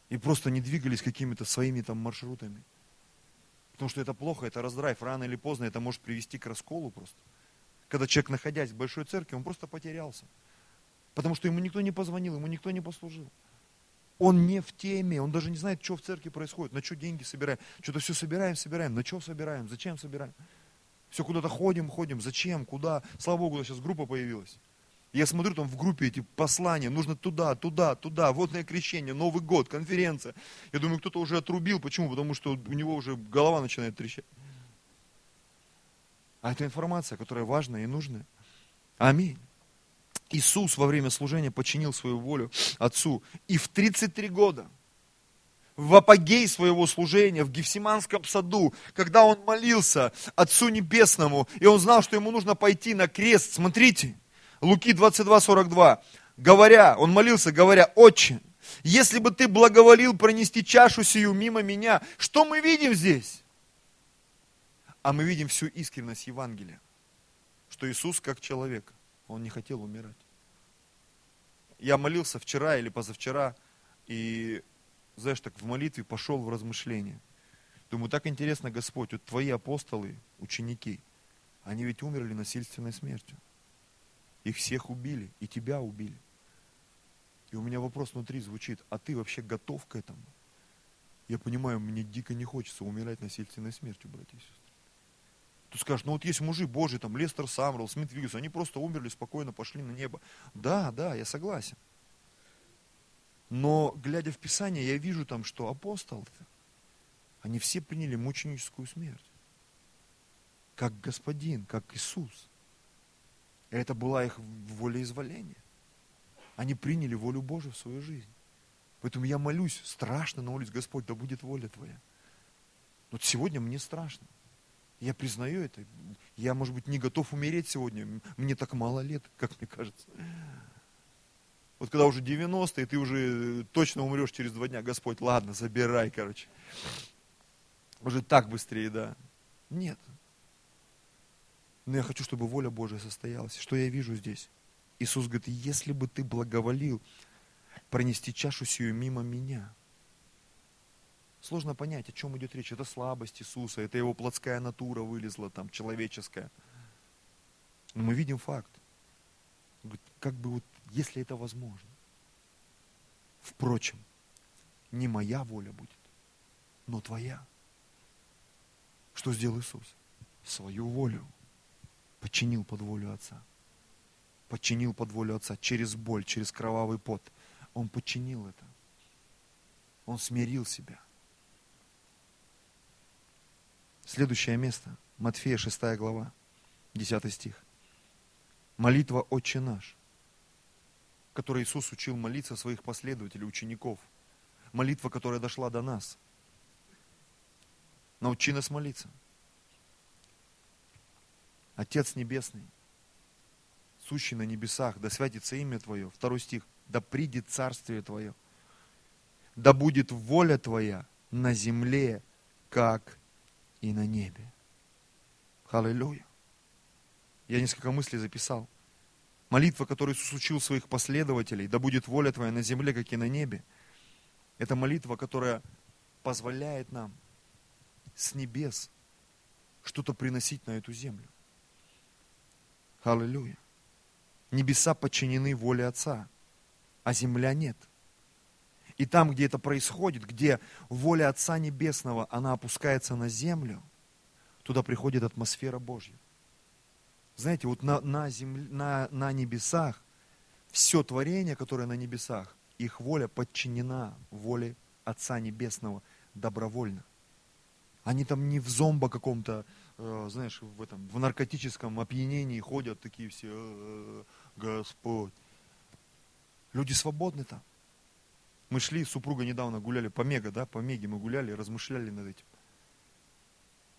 И просто не двигались какими-то своими там маршрутами. Потому что это плохо, это раздрайв. Рано или поздно это может привести к расколу просто. Когда человек, находясь в большой церкви, он просто потерялся. Потому что ему никто не позвонил, ему никто не послужил. Он не в теме, он даже не знает, что в церкви происходит, на что деньги собираем. Что-то все собираем, собираем, на что собираем, зачем собираем. Все куда-то ходим, ходим. Зачем? Куда? Слава Богу, сейчас группа появилась. Я смотрю там в группе эти послания, нужно туда, туда, туда, водное крещение, Новый год, конференция. Я думаю, кто-то уже отрубил. Почему? Потому что у него уже голова начинает трещать. А это информация, которая важная и нужная. Аминь. Иисус во время служения подчинил свою волю Отцу. И в 33 года – в апогей своего служения в Гефсиманском саду, когда он молился Отцу Небесному, и он знал, что ему нужно пойти на крест. Смотрите, Луки 22, 42. Говоря, он молился, говоря, «Отче, если бы ты благоволил пронести чашу сию мимо меня, что мы видим здесь?» А мы видим всю искренность Евангелия, что Иисус как человек, он не хотел умирать. Я молился вчера или позавчера, и знаешь, так в молитве пошел в размышление. Думаю, так интересно, Господь, вот твои апостолы, ученики, они ведь умерли насильственной смертью. Их всех убили, и тебя убили. И у меня вопрос внутри звучит, а ты вообще готов к этому? Я понимаю, мне дико не хочется умирать насильственной смертью, братья и сестры. Ты скажешь, ну вот есть мужи Божьи, там Лестер Самрел, Смит Виггс, они просто умерли, спокойно пошли на небо. Да, да, я согласен. Но, глядя в Писание, я вижу там, что апостолы, они все приняли мученическую смерть. Как Господин, как Иисус. И это была их волеизволение. Они приняли волю Божию в свою жизнь. Поэтому я молюсь, страшно, но молюсь, Господь, да будет воля Твоя. Вот сегодня мне страшно. Я признаю это. Я, может быть, не готов умереть сегодня. Мне так мало лет, как мне кажется. Вот когда уже 90, и ты уже точно умрешь через два дня, Господь, ладно, забирай, короче. Уже так быстрее, да. Нет. Но я хочу, чтобы воля Божия состоялась. Что я вижу здесь? Иисус говорит, если бы ты благоволил пронести чашу сию мимо меня. Сложно понять, о чем идет речь. Это слабость Иисуса, это его плотская натура вылезла, там, человеческая. Но мы видим факт. Как бы вот если это возможно. Впрочем, не моя воля будет, но твоя. Что сделал Иисус? Свою волю подчинил под волю Отца. Подчинил под волю Отца через боль, через кровавый пот. Он подчинил это. Он смирил себя. Следующее место. Матфея 6 глава, 10 стих. Молитва «Отче наш», которой Иисус учил молиться своих последователей, учеников. Молитва, которая дошла до нас. Научи нас молиться. Отец Небесный, сущий на небесах, да святится имя Твое. Второй стих. Да придет царствие Твое. Да будет воля Твоя на земле, как и на небе. Аллилуйя. Я несколько мыслей записал. Молитва, которую Иисус учил своих последователей, да будет воля Твоя на земле, как и на небе. Это молитва, которая позволяет нам с небес что-то приносить на эту землю. Аллилуйя. Небеса подчинены воле Отца, а земля нет. И там, где это происходит, где воля Отца Небесного, она опускается на землю, туда приходит атмосфера Божья. Знаете, вот на, на, земле, на, на небесах, все творение, которое на небесах, их воля подчинена воле Отца Небесного добровольно. Они там не в зомбо каком-то, э, знаешь, в этом, в наркотическом опьянении ходят такие все, э, Господь. Люди свободны там. Мы шли, супруга недавно гуляли по Мега, да, по Меге мы гуляли, размышляли над этим.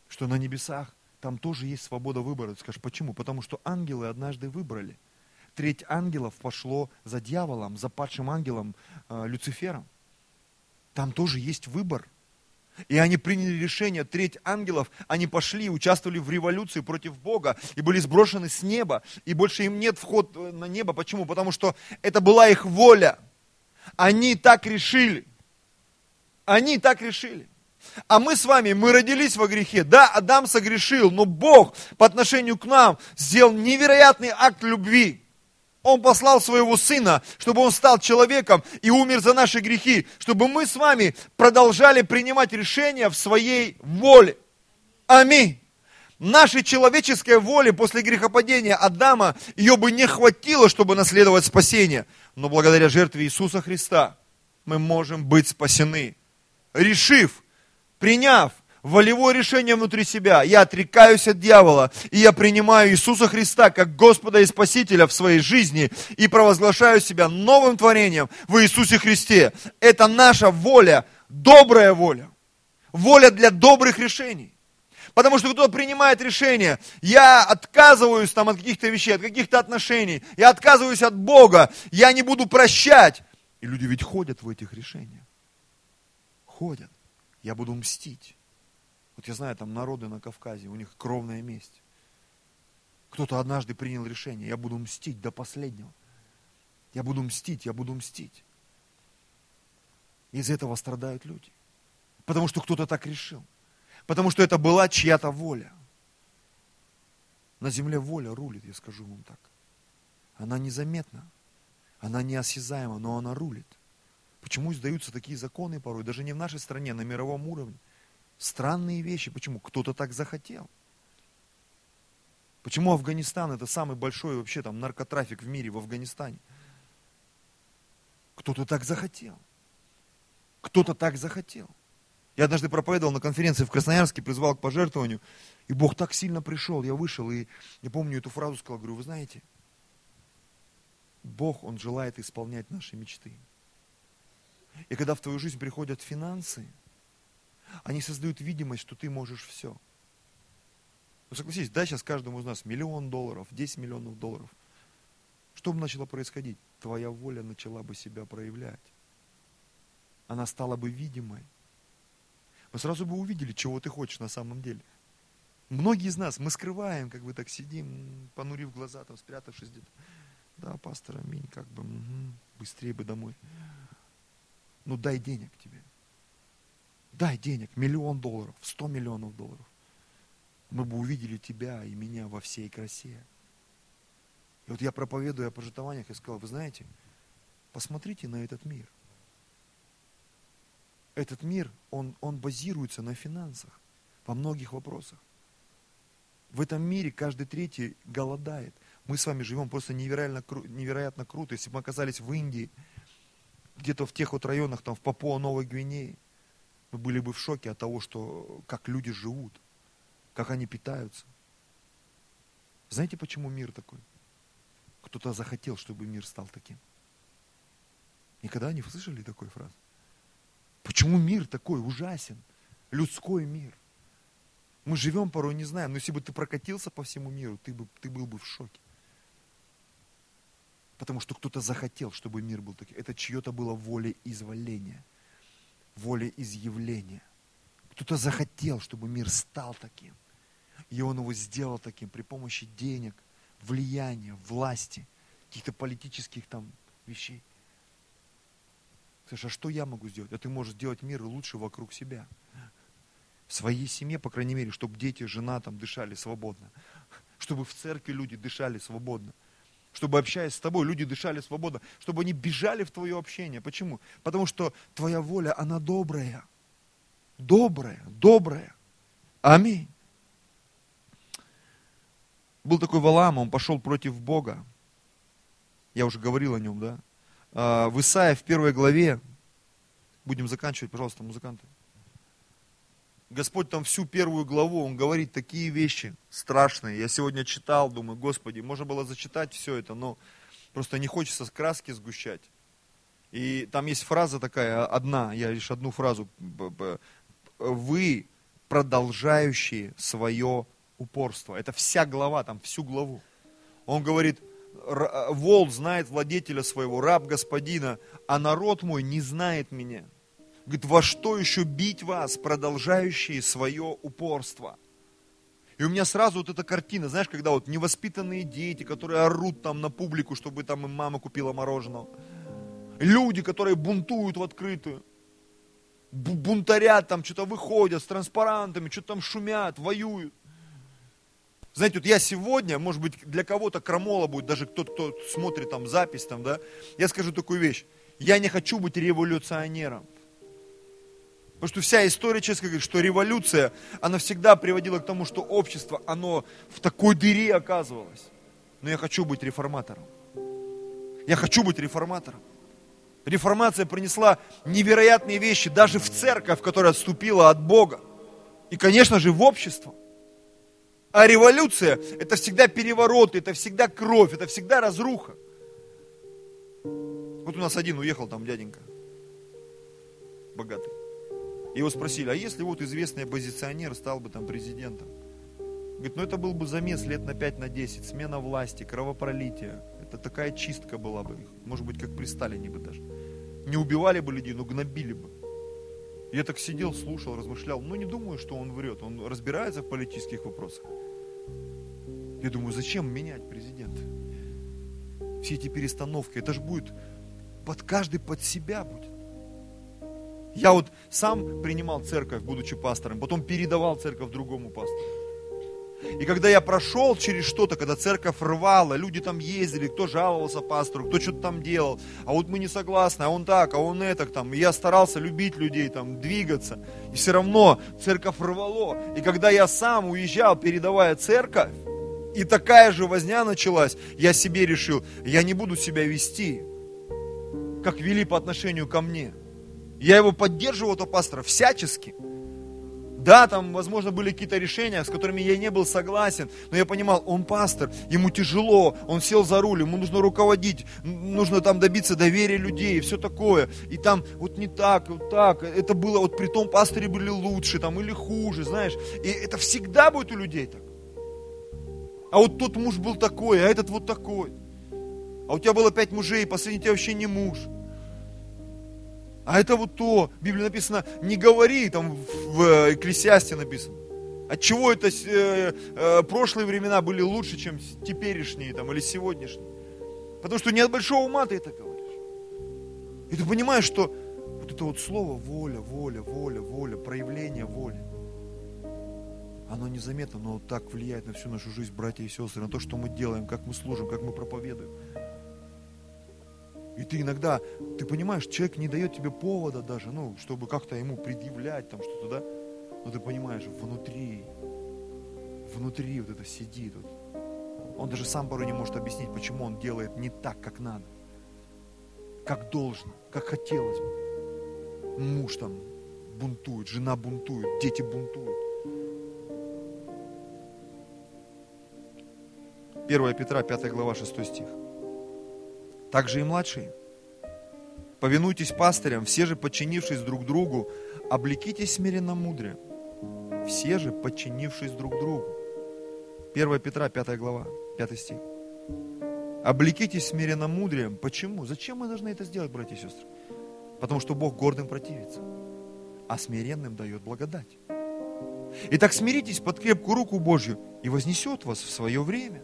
Что на небесах там тоже есть свобода выбора. Ты скажешь, почему? Потому что ангелы однажды выбрали. Треть ангелов пошло за дьяволом, за падшим ангелом э, Люцифером. Там тоже есть выбор. И они приняли решение, треть ангелов, они пошли, участвовали в революции против Бога и были сброшены с неба. И больше им нет вход э, на небо. Почему? Потому что это была их воля. Они так решили. Они так решили. А мы с вами, мы родились во грехе. Да, Адам согрешил, но Бог по отношению к нам сделал невероятный акт любви. Он послал своего сына, чтобы он стал человеком и умер за наши грехи, чтобы мы с вами продолжали принимать решения в своей воле. Аминь. Нашей человеческой воли после грехопадения Адама, ее бы не хватило, чтобы наследовать спасение. Но благодаря жертве Иисуса Христа мы можем быть спасены, решив, приняв волевое решение внутри себя. Я отрекаюсь от дьявола, и я принимаю Иисуса Христа как Господа и Спасителя в своей жизни и провозглашаю себя новым творением в Иисусе Христе. Это наша воля, добрая воля. Воля для добрых решений. Потому что кто принимает решение, я отказываюсь там от каких-то вещей, от каких-то отношений, я отказываюсь от Бога, я не буду прощать. И люди ведь ходят в этих решениях. Ходят. Я буду мстить. Вот я знаю, там народы на Кавказе, у них кровная месть. Кто-то однажды принял решение, я буду мстить до последнего. Я буду мстить, я буду мстить. Из этого страдают люди. Потому что кто-то так решил. Потому что это была чья-то воля. На земле воля рулит, я скажу вам так. Она незаметна, она неосязаема, но она рулит. Почему издаются такие законы порой, даже не в нашей стране, на мировом уровне? Странные вещи. Почему? Кто-то так захотел. Почему Афганистан это самый большой вообще там наркотрафик в мире в Афганистане? Кто-то так захотел. Кто-то так захотел. Я однажды проповедовал на конференции в Красноярске, призвал к пожертвованию, и Бог так сильно пришел, я вышел, и я помню эту фразу сказал, говорю, вы знаете, Бог, Он желает исполнять наши мечты. И когда в твою жизнь приходят финансы, они создают видимость, что ты можешь все. Ну согласитесь, да, сейчас каждому из нас миллион долларов, 10 миллионов долларов. Что бы начало происходить? Твоя воля начала бы себя проявлять. Она стала бы видимой мы сразу бы увидели, чего ты хочешь на самом деле. Многие из нас, мы скрываем, как бы так сидим, понурив глаза, там, спрятавшись где-то. Да, пастор, аминь, как бы, угу, быстрее бы домой. Ну, дай денег тебе. Дай денег, миллион долларов, сто миллионов долларов. Мы бы увидели тебя и меня во всей красе. И вот я проповедую о пожитованиях и сказал, вы знаете, посмотрите на этот мир. этот мир, он, он базируется на финансах во многих вопросах. В этом мире каждый третий голодает. Мы с вами живем просто невероятно, невероятно круто. Если бы мы оказались в Индии, где-то в тех вот районах, там в Папуа Новой Гвинеи, мы были бы в шоке от того, что, как люди живут, как они питаются. Знаете, почему мир такой? Кто-то захотел, чтобы мир стал таким. Никогда не слышали такой фразы? Почему мир такой ужасен? Людской мир. Мы живем порой, не знаем, но если бы ты прокатился по всему миру, ты, бы, ты был бы в шоке. Потому что кто-то захотел, чтобы мир был таким. Это чье-то было волеизволение, волеизъявление. Кто-то захотел, чтобы мир стал таким. И он его сделал таким при помощи денег, влияния, власти, каких-то политических там вещей. Слушай, а что я могу сделать? А ты можешь сделать мир лучше вокруг себя. В своей семье, по крайней мере, чтобы дети, жена там дышали свободно. Чтобы в церкви люди дышали свободно. Чтобы, общаясь с тобой, люди дышали свободно. Чтобы они бежали в твое общение. Почему? Потому что твоя воля, она добрая. Добрая, добрая. Аминь. Был такой Валаам, он пошел против Бога. Я уже говорил о нем, да? А, в Исаии в первой главе, будем заканчивать, пожалуйста, музыканты. Господь там всю первую главу, Он говорит такие вещи страшные. Я сегодня читал, думаю, Господи, можно было зачитать все это, но просто не хочется краски сгущать. И там есть фраза такая, одна, я лишь одну фразу. Вы продолжающие свое упорство. Это вся глава, там всю главу. Он говорит, вол знает владетеля своего, раб господина, а народ мой не знает меня. Говорит, во что еще бить вас, продолжающие свое упорство? И у меня сразу вот эта картина, знаешь, когда вот невоспитанные дети, которые орут там на публику, чтобы там им мама купила мороженого. Люди, которые бунтуют в открытую. Бунтарят там, что-то выходят с транспарантами, что-то там шумят, воюют. Знаете, вот я сегодня, может быть, для кого-то крамола будет, даже кто-то, кто смотрит там запись, там, да, я скажу такую вещь. Я не хочу быть революционером. Потому что вся история честно говорит, что революция, она всегда приводила к тому, что общество, оно в такой дыре оказывалось. Но я хочу быть реформатором. Я хочу быть реформатором. Реформация принесла невероятные вещи даже в церковь, которая отступила от Бога. И, конечно же, в общество. А революция – это всегда переворот, это всегда кровь, это всегда разруха. Вот у нас один уехал там дяденька, богатый. Его спросили, а если вот известный оппозиционер стал бы там президентом? Говорит, ну это был бы замес лет на 5 на 10, смена власти, кровопролитие. Это такая чистка была бы. Может быть, как при Сталине бы даже. Не убивали бы людей, но гнобили бы. Я так сидел, слушал, размышлял. Ну, не думаю, что он врет. Он разбирается в политических вопросах. Я думаю, зачем менять президента? Все эти перестановки, это же будет под каждый под себя будет. Я вот сам принимал церковь, будучи пастором, потом передавал церковь другому пастору. И когда я прошел через что-то, когда церковь рвала, люди там ездили, кто жаловался пастору, кто что-то там делал, а вот мы не согласны, а он так, а он это там. И я старался любить людей, там, двигаться. И все равно церковь рвало. И когда я сам уезжал, передавая церковь, и такая же возня началась, я себе решил, я не буду себя вести, как вели по отношению ко мне. Я его поддерживал, этого пастора, всячески. Да, там, возможно, были какие-то решения, с которыми я не был согласен, но я понимал, он пастор, ему тяжело, он сел за руль, ему нужно руководить, нужно там добиться доверия людей и все такое. И там вот не так, вот так, это было, вот при том пасторе были лучше там или хуже, знаешь. И это всегда будет у людей так. А вот тот муж был такой, а этот вот такой. А у тебя было пять мужей, последний тебя вообще не муж. А это вот то, в Библии написано, не говори, там в э, Экклесиасте написано. От чего это э, э, прошлые времена были лучше, чем теперешние там, или сегодняшние? Потому что не от большого ума ты это говоришь. И ты понимаешь, что вот это вот слово воля, воля, воля, воля, проявление воли, оно незаметно, но так влияет на всю нашу жизнь, братья и сестры, на то, что мы делаем, как мы служим, как мы проповедуем. И ты иногда, ты понимаешь, человек не дает тебе повода даже, ну, чтобы как-то ему предъявлять там что-то, да? Но ты понимаешь, внутри, внутри вот это сидит. Вот. Он даже сам порой не может объяснить, почему он делает не так, как надо. Как должно, как хотелось бы. Муж там бунтует, жена бунтует, дети бунтуют. 1 Петра, 5 глава, 6 стих. Также и младшие. Повинуйтесь пастырям, все же, подчинившись друг другу, облекитесь смиренно мудре. Все же, подчинившись друг другу. 1 Петра, 5 глава, 5 стих. Облекитесь смиренно мудрием. Почему? Зачем мы должны это сделать, братья и сестры? Потому что Бог гордым противится, а смиренным дает благодать. Итак, смиритесь под крепкую руку Божью и вознесет вас в свое время.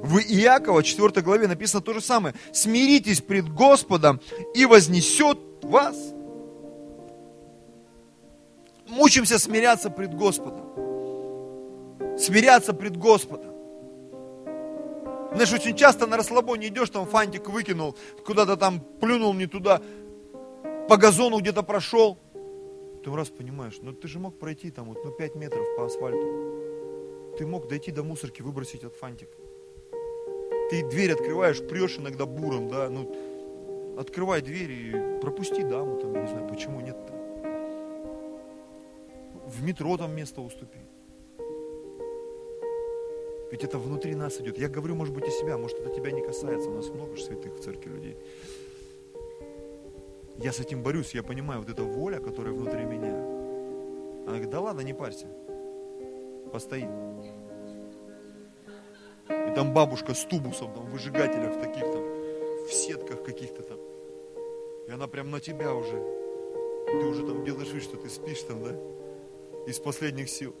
В Иакова 4 главе написано то же самое. Смиритесь пред Господом и вознесет вас. Мучимся смиряться пред Господом. Смиряться пред Господом. Знаешь, очень часто на расслабоне идешь, там фантик выкинул, куда-то там плюнул не туда, по газону где-то прошел. Ты раз понимаешь, ну ты же мог пройти там вот, ну 5 метров по асфальту. Ты мог дойти до мусорки, выбросить этот фантик. Ты дверь открываешь, прешь иногда буром, да, ну открывай дверь и пропусти даму там, не знаю, почему нет-то. В метро там место уступи. Ведь это внутри нас идет. Я говорю, может быть, и себя, может, это тебя не касается. У нас много же святых в церкви людей. Я с этим борюсь, я понимаю, вот эта воля, которая внутри меня. Она говорит, да ладно, не парься. Постоит. И там бабушка с тубусом, там, в выжигателях таких там, в сетках каких-то там. И она прям на тебя уже. Ты уже там делаешь вид, что ты спишь там, да? Из последних сил.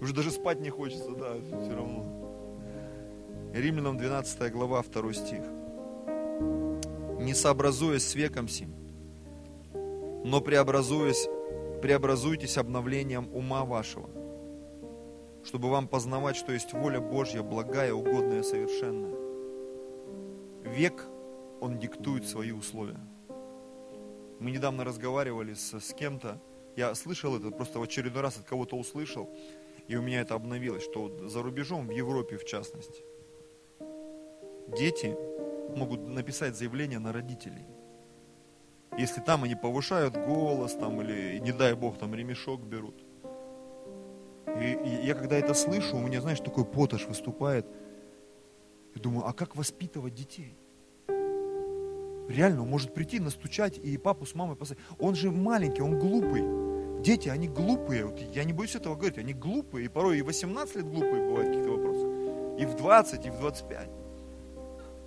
Уже даже спать не хочется, да, все равно. Римлянам 12 глава, 2 стих. Не сообразуясь с веком сим, но преобразуясь, преобразуйтесь обновлением ума вашего, чтобы вам познавать, что есть воля Божья, благая, угодная, совершенная. Век, он диктует свои условия. Мы недавно разговаривали с, с кем-то, я слышал это, просто в очередной раз от кого-то услышал, и у меня это обновилось, что за рубежом, в Европе в частности, дети могут написать заявление на родителей. Если там они повышают голос, там, или, не дай бог, там ремешок берут. И, и я когда это слышу, у меня, знаешь, такой поташ выступает. И думаю, а как воспитывать детей? Реально, он может прийти, настучать и папу с мамой посадить. Он же маленький, он глупый. Дети, они глупые. Вот я не боюсь этого говорить. Они глупые. И порой и 18 лет глупые бывают в каких-то вопросах. И в 20, и в 25.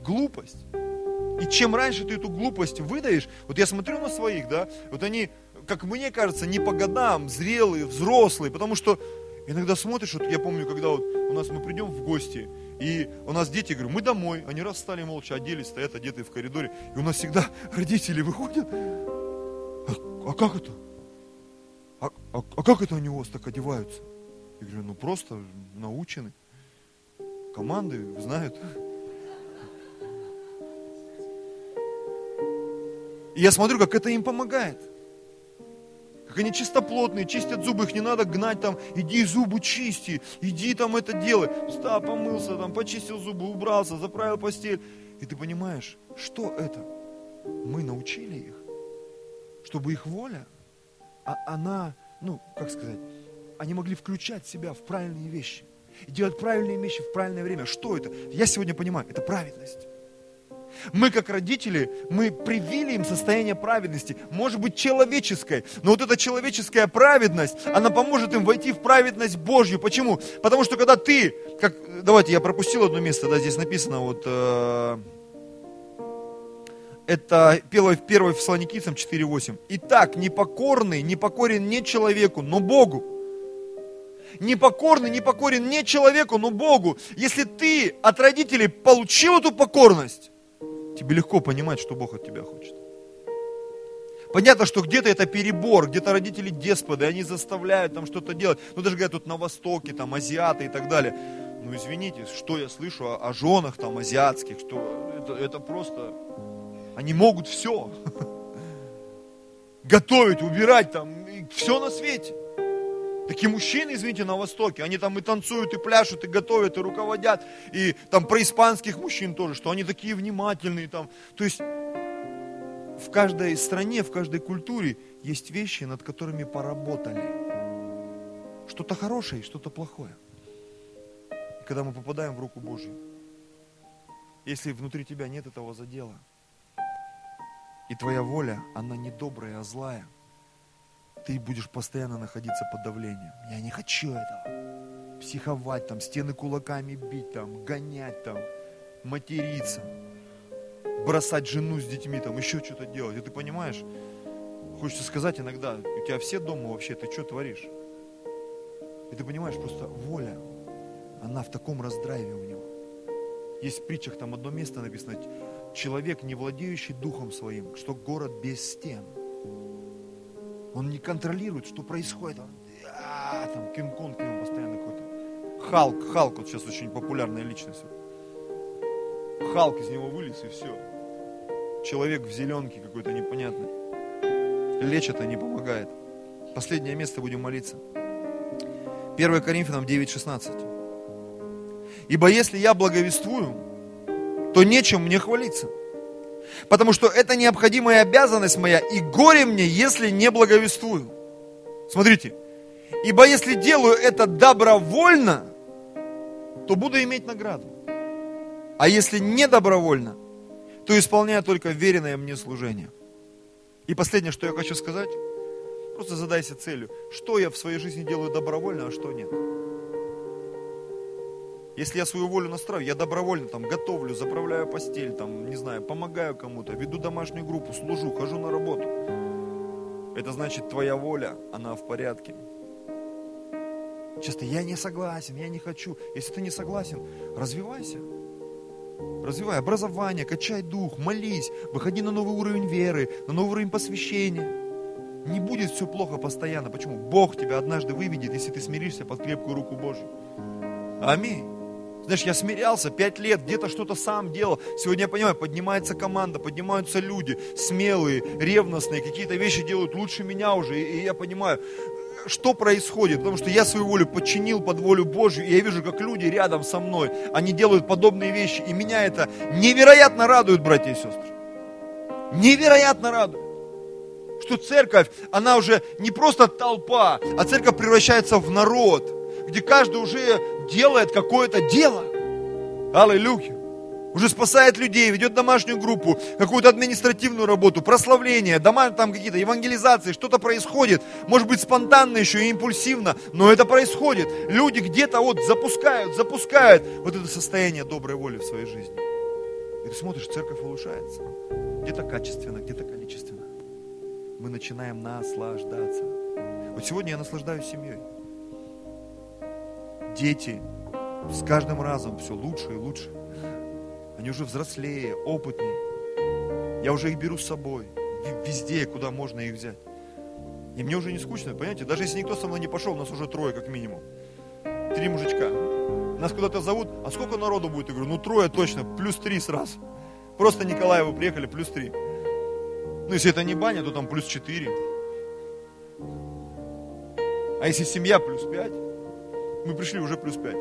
Глупость. И чем раньше ты эту глупость выдаешь, вот я смотрю на своих, да, вот они, как мне кажется, не по годам, зрелые, взрослые, потому что иногда смотришь, вот я помню, когда вот у нас мы придем в гости, и у нас дети, говорю, мы домой, они раз стали молча, оделись, стоят одетые в коридоре, и у нас всегда родители выходят, а, а как это? а, а, а как это они у вас так одеваются? Я говорю, ну просто научены. Команды знают. И я смотрю, как это им помогает. Как они чистоплотные, чистят зубы, их не надо гнать там, иди зубы чисти, иди там это делай. Встал, помылся, там, почистил зубы, убрался, заправил постель. И ты понимаешь, что это? Мы научили их, чтобы их воля – а она, ну, как сказать, они могли включать себя в правильные вещи. И делать правильные вещи в правильное время. Что это? Я сегодня понимаю, это праведность. Мы, как родители, мы привили им состояние праведности, может быть, человеческой, но вот эта человеческая праведность, она поможет им войти в праведность Божью. Почему? Потому что когда ты, как, давайте, я пропустил одно место, да, здесь написано, вот, э, это 1 Фессалоникийцам 4.8. Итак, непокорный, непокорен не человеку, но Богу. Непокорный, непокорен не человеку, но Богу. Если ты от родителей получил эту покорность, тебе легко понимать, что Бог от тебя хочет. Понятно, что где-то это перебор, где-то родители деспоты, они заставляют там что-то делать. Ну, даже говорят, тут на Востоке, там, азиаты и так далее. Ну извините, что я слышу о, о женах там азиатских, что это, это просто... Они могут все. Готовить, убирать там, все на свете. Такие мужчины, извините, на Востоке, они там и танцуют, и пляшут, и готовят, и руководят. И там про испанских мужчин тоже, что они такие внимательные там. То есть в каждой стране, в каждой культуре есть вещи, над которыми поработали. Что-то хорошее что-то плохое. И когда мы попадаем в руку Божью, если внутри тебя нет этого задела, и твоя воля, она не добрая, а злая – ты будешь постоянно находиться под давлением. Я не хочу этого. Психовать там, стены кулаками бить там, гонять там, материться, бросать жену с детьми там, еще что-то делать. И ты понимаешь, хочется сказать иногда, у тебя все дома вообще, ты что творишь? И ты понимаешь, просто воля, она в таком раздрайве у него. Есть в притчах там одно место написано, человек, не владеющий духом своим, что город без стен – он не контролирует, что происходит. Он, там Кинг-Конг нему постоянно какой-то. Халк, Халк, вот сейчас очень популярная личность. Халк из него вылез и все. Человек в зеленке какой-то непонятный. Лечит, а не помогает. Последнее место будем молиться. 1 Коринфянам 9:16. Ибо если я благовествую, то нечем мне хвалиться Потому что это необходимая обязанность моя, и горе мне, если не благовествую. Смотрите, ибо если делаю это добровольно, то буду иметь награду. А если не добровольно, то исполняю только веренное мне служение. И последнее, что я хочу сказать, просто задайся целью, что я в своей жизни делаю добровольно, а что нет. Если я свою волю настраиваю, я добровольно там готовлю, заправляю постель, там, не знаю, помогаю кому-то, веду домашнюю группу, служу, хожу на работу. Это значит, твоя воля, она в порядке. Часто я не согласен, я не хочу. Если ты не согласен, развивайся. Развивай образование, качай дух, молись, выходи на новый уровень веры, на новый уровень посвящения. Не будет все плохо постоянно. Почему? Бог тебя однажды выведет, если ты смиришься под крепкую руку Божью. Аминь. Знаешь, я смирялся пять лет, где-то что-то сам делал. Сегодня я понимаю, поднимается команда, поднимаются люди, смелые, ревностные, какие-то вещи делают лучше меня уже. И я понимаю, что происходит, потому что я свою волю подчинил под волю Божью, и я вижу, как люди рядом со мной, они делают подобные вещи, и меня это невероятно радует, братья и сестры. Невероятно радует что церковь, она уже не просто толпа, а церковь превращается в народ, где каждый уже делает какое-то дело. Аллилуйя. Уже спасает людей, ведет домашнюю группу, какую-то административную работу, прославление, дома там какие-то, евангелизации, что-то происходит. Может быть спонтанно еще и импульсивно, но это происходит. Люди где-то вот запускают, запускают вот это состояние доброй воли в своей жизни. И ты смотришь, церковь улучшается. Где-то качественно, где-то количественно. Мы начинаем наслаждаться. Вот сегодня я наслаждаюсь семьей дети с каждым разом все лучше и лучше. Они уже взрослее, опытнее. Я уже их беру с собой. Везде, куда можно их взять. И мне уже не скучно, понимаете? Даже если никто со мной не пошел, нас уже трое как минимум. Три мужичка. Нас куда-то зовут, а сколько народу будет? Я говорю, ну трое точно, плюс три сразу. Просто Николаевы приехали, плюс три. Ну, если это не баня, то там плюс четыре. А если семья, плюс пять. Мы пришли уже плюс 5.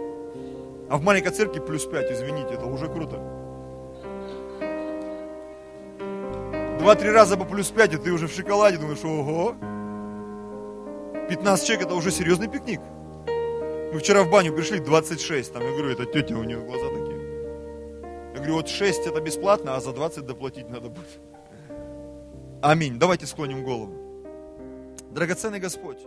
А в маленькой церкви плюс 5, извините, это уже круто. Два-три раза по плюс 5, и ты уже в шоколаде думаешь, ого. 15 человек, это уже серьезный пикник. Мы вчера в баню пришли, 26, там, я говорю, это тетя, у нее глаза такие. Я говорю, вот 6 это бесплатно, а за 20 доплатить надо будет. Аминь. Давайте склоним голову. Драгоценный Господь,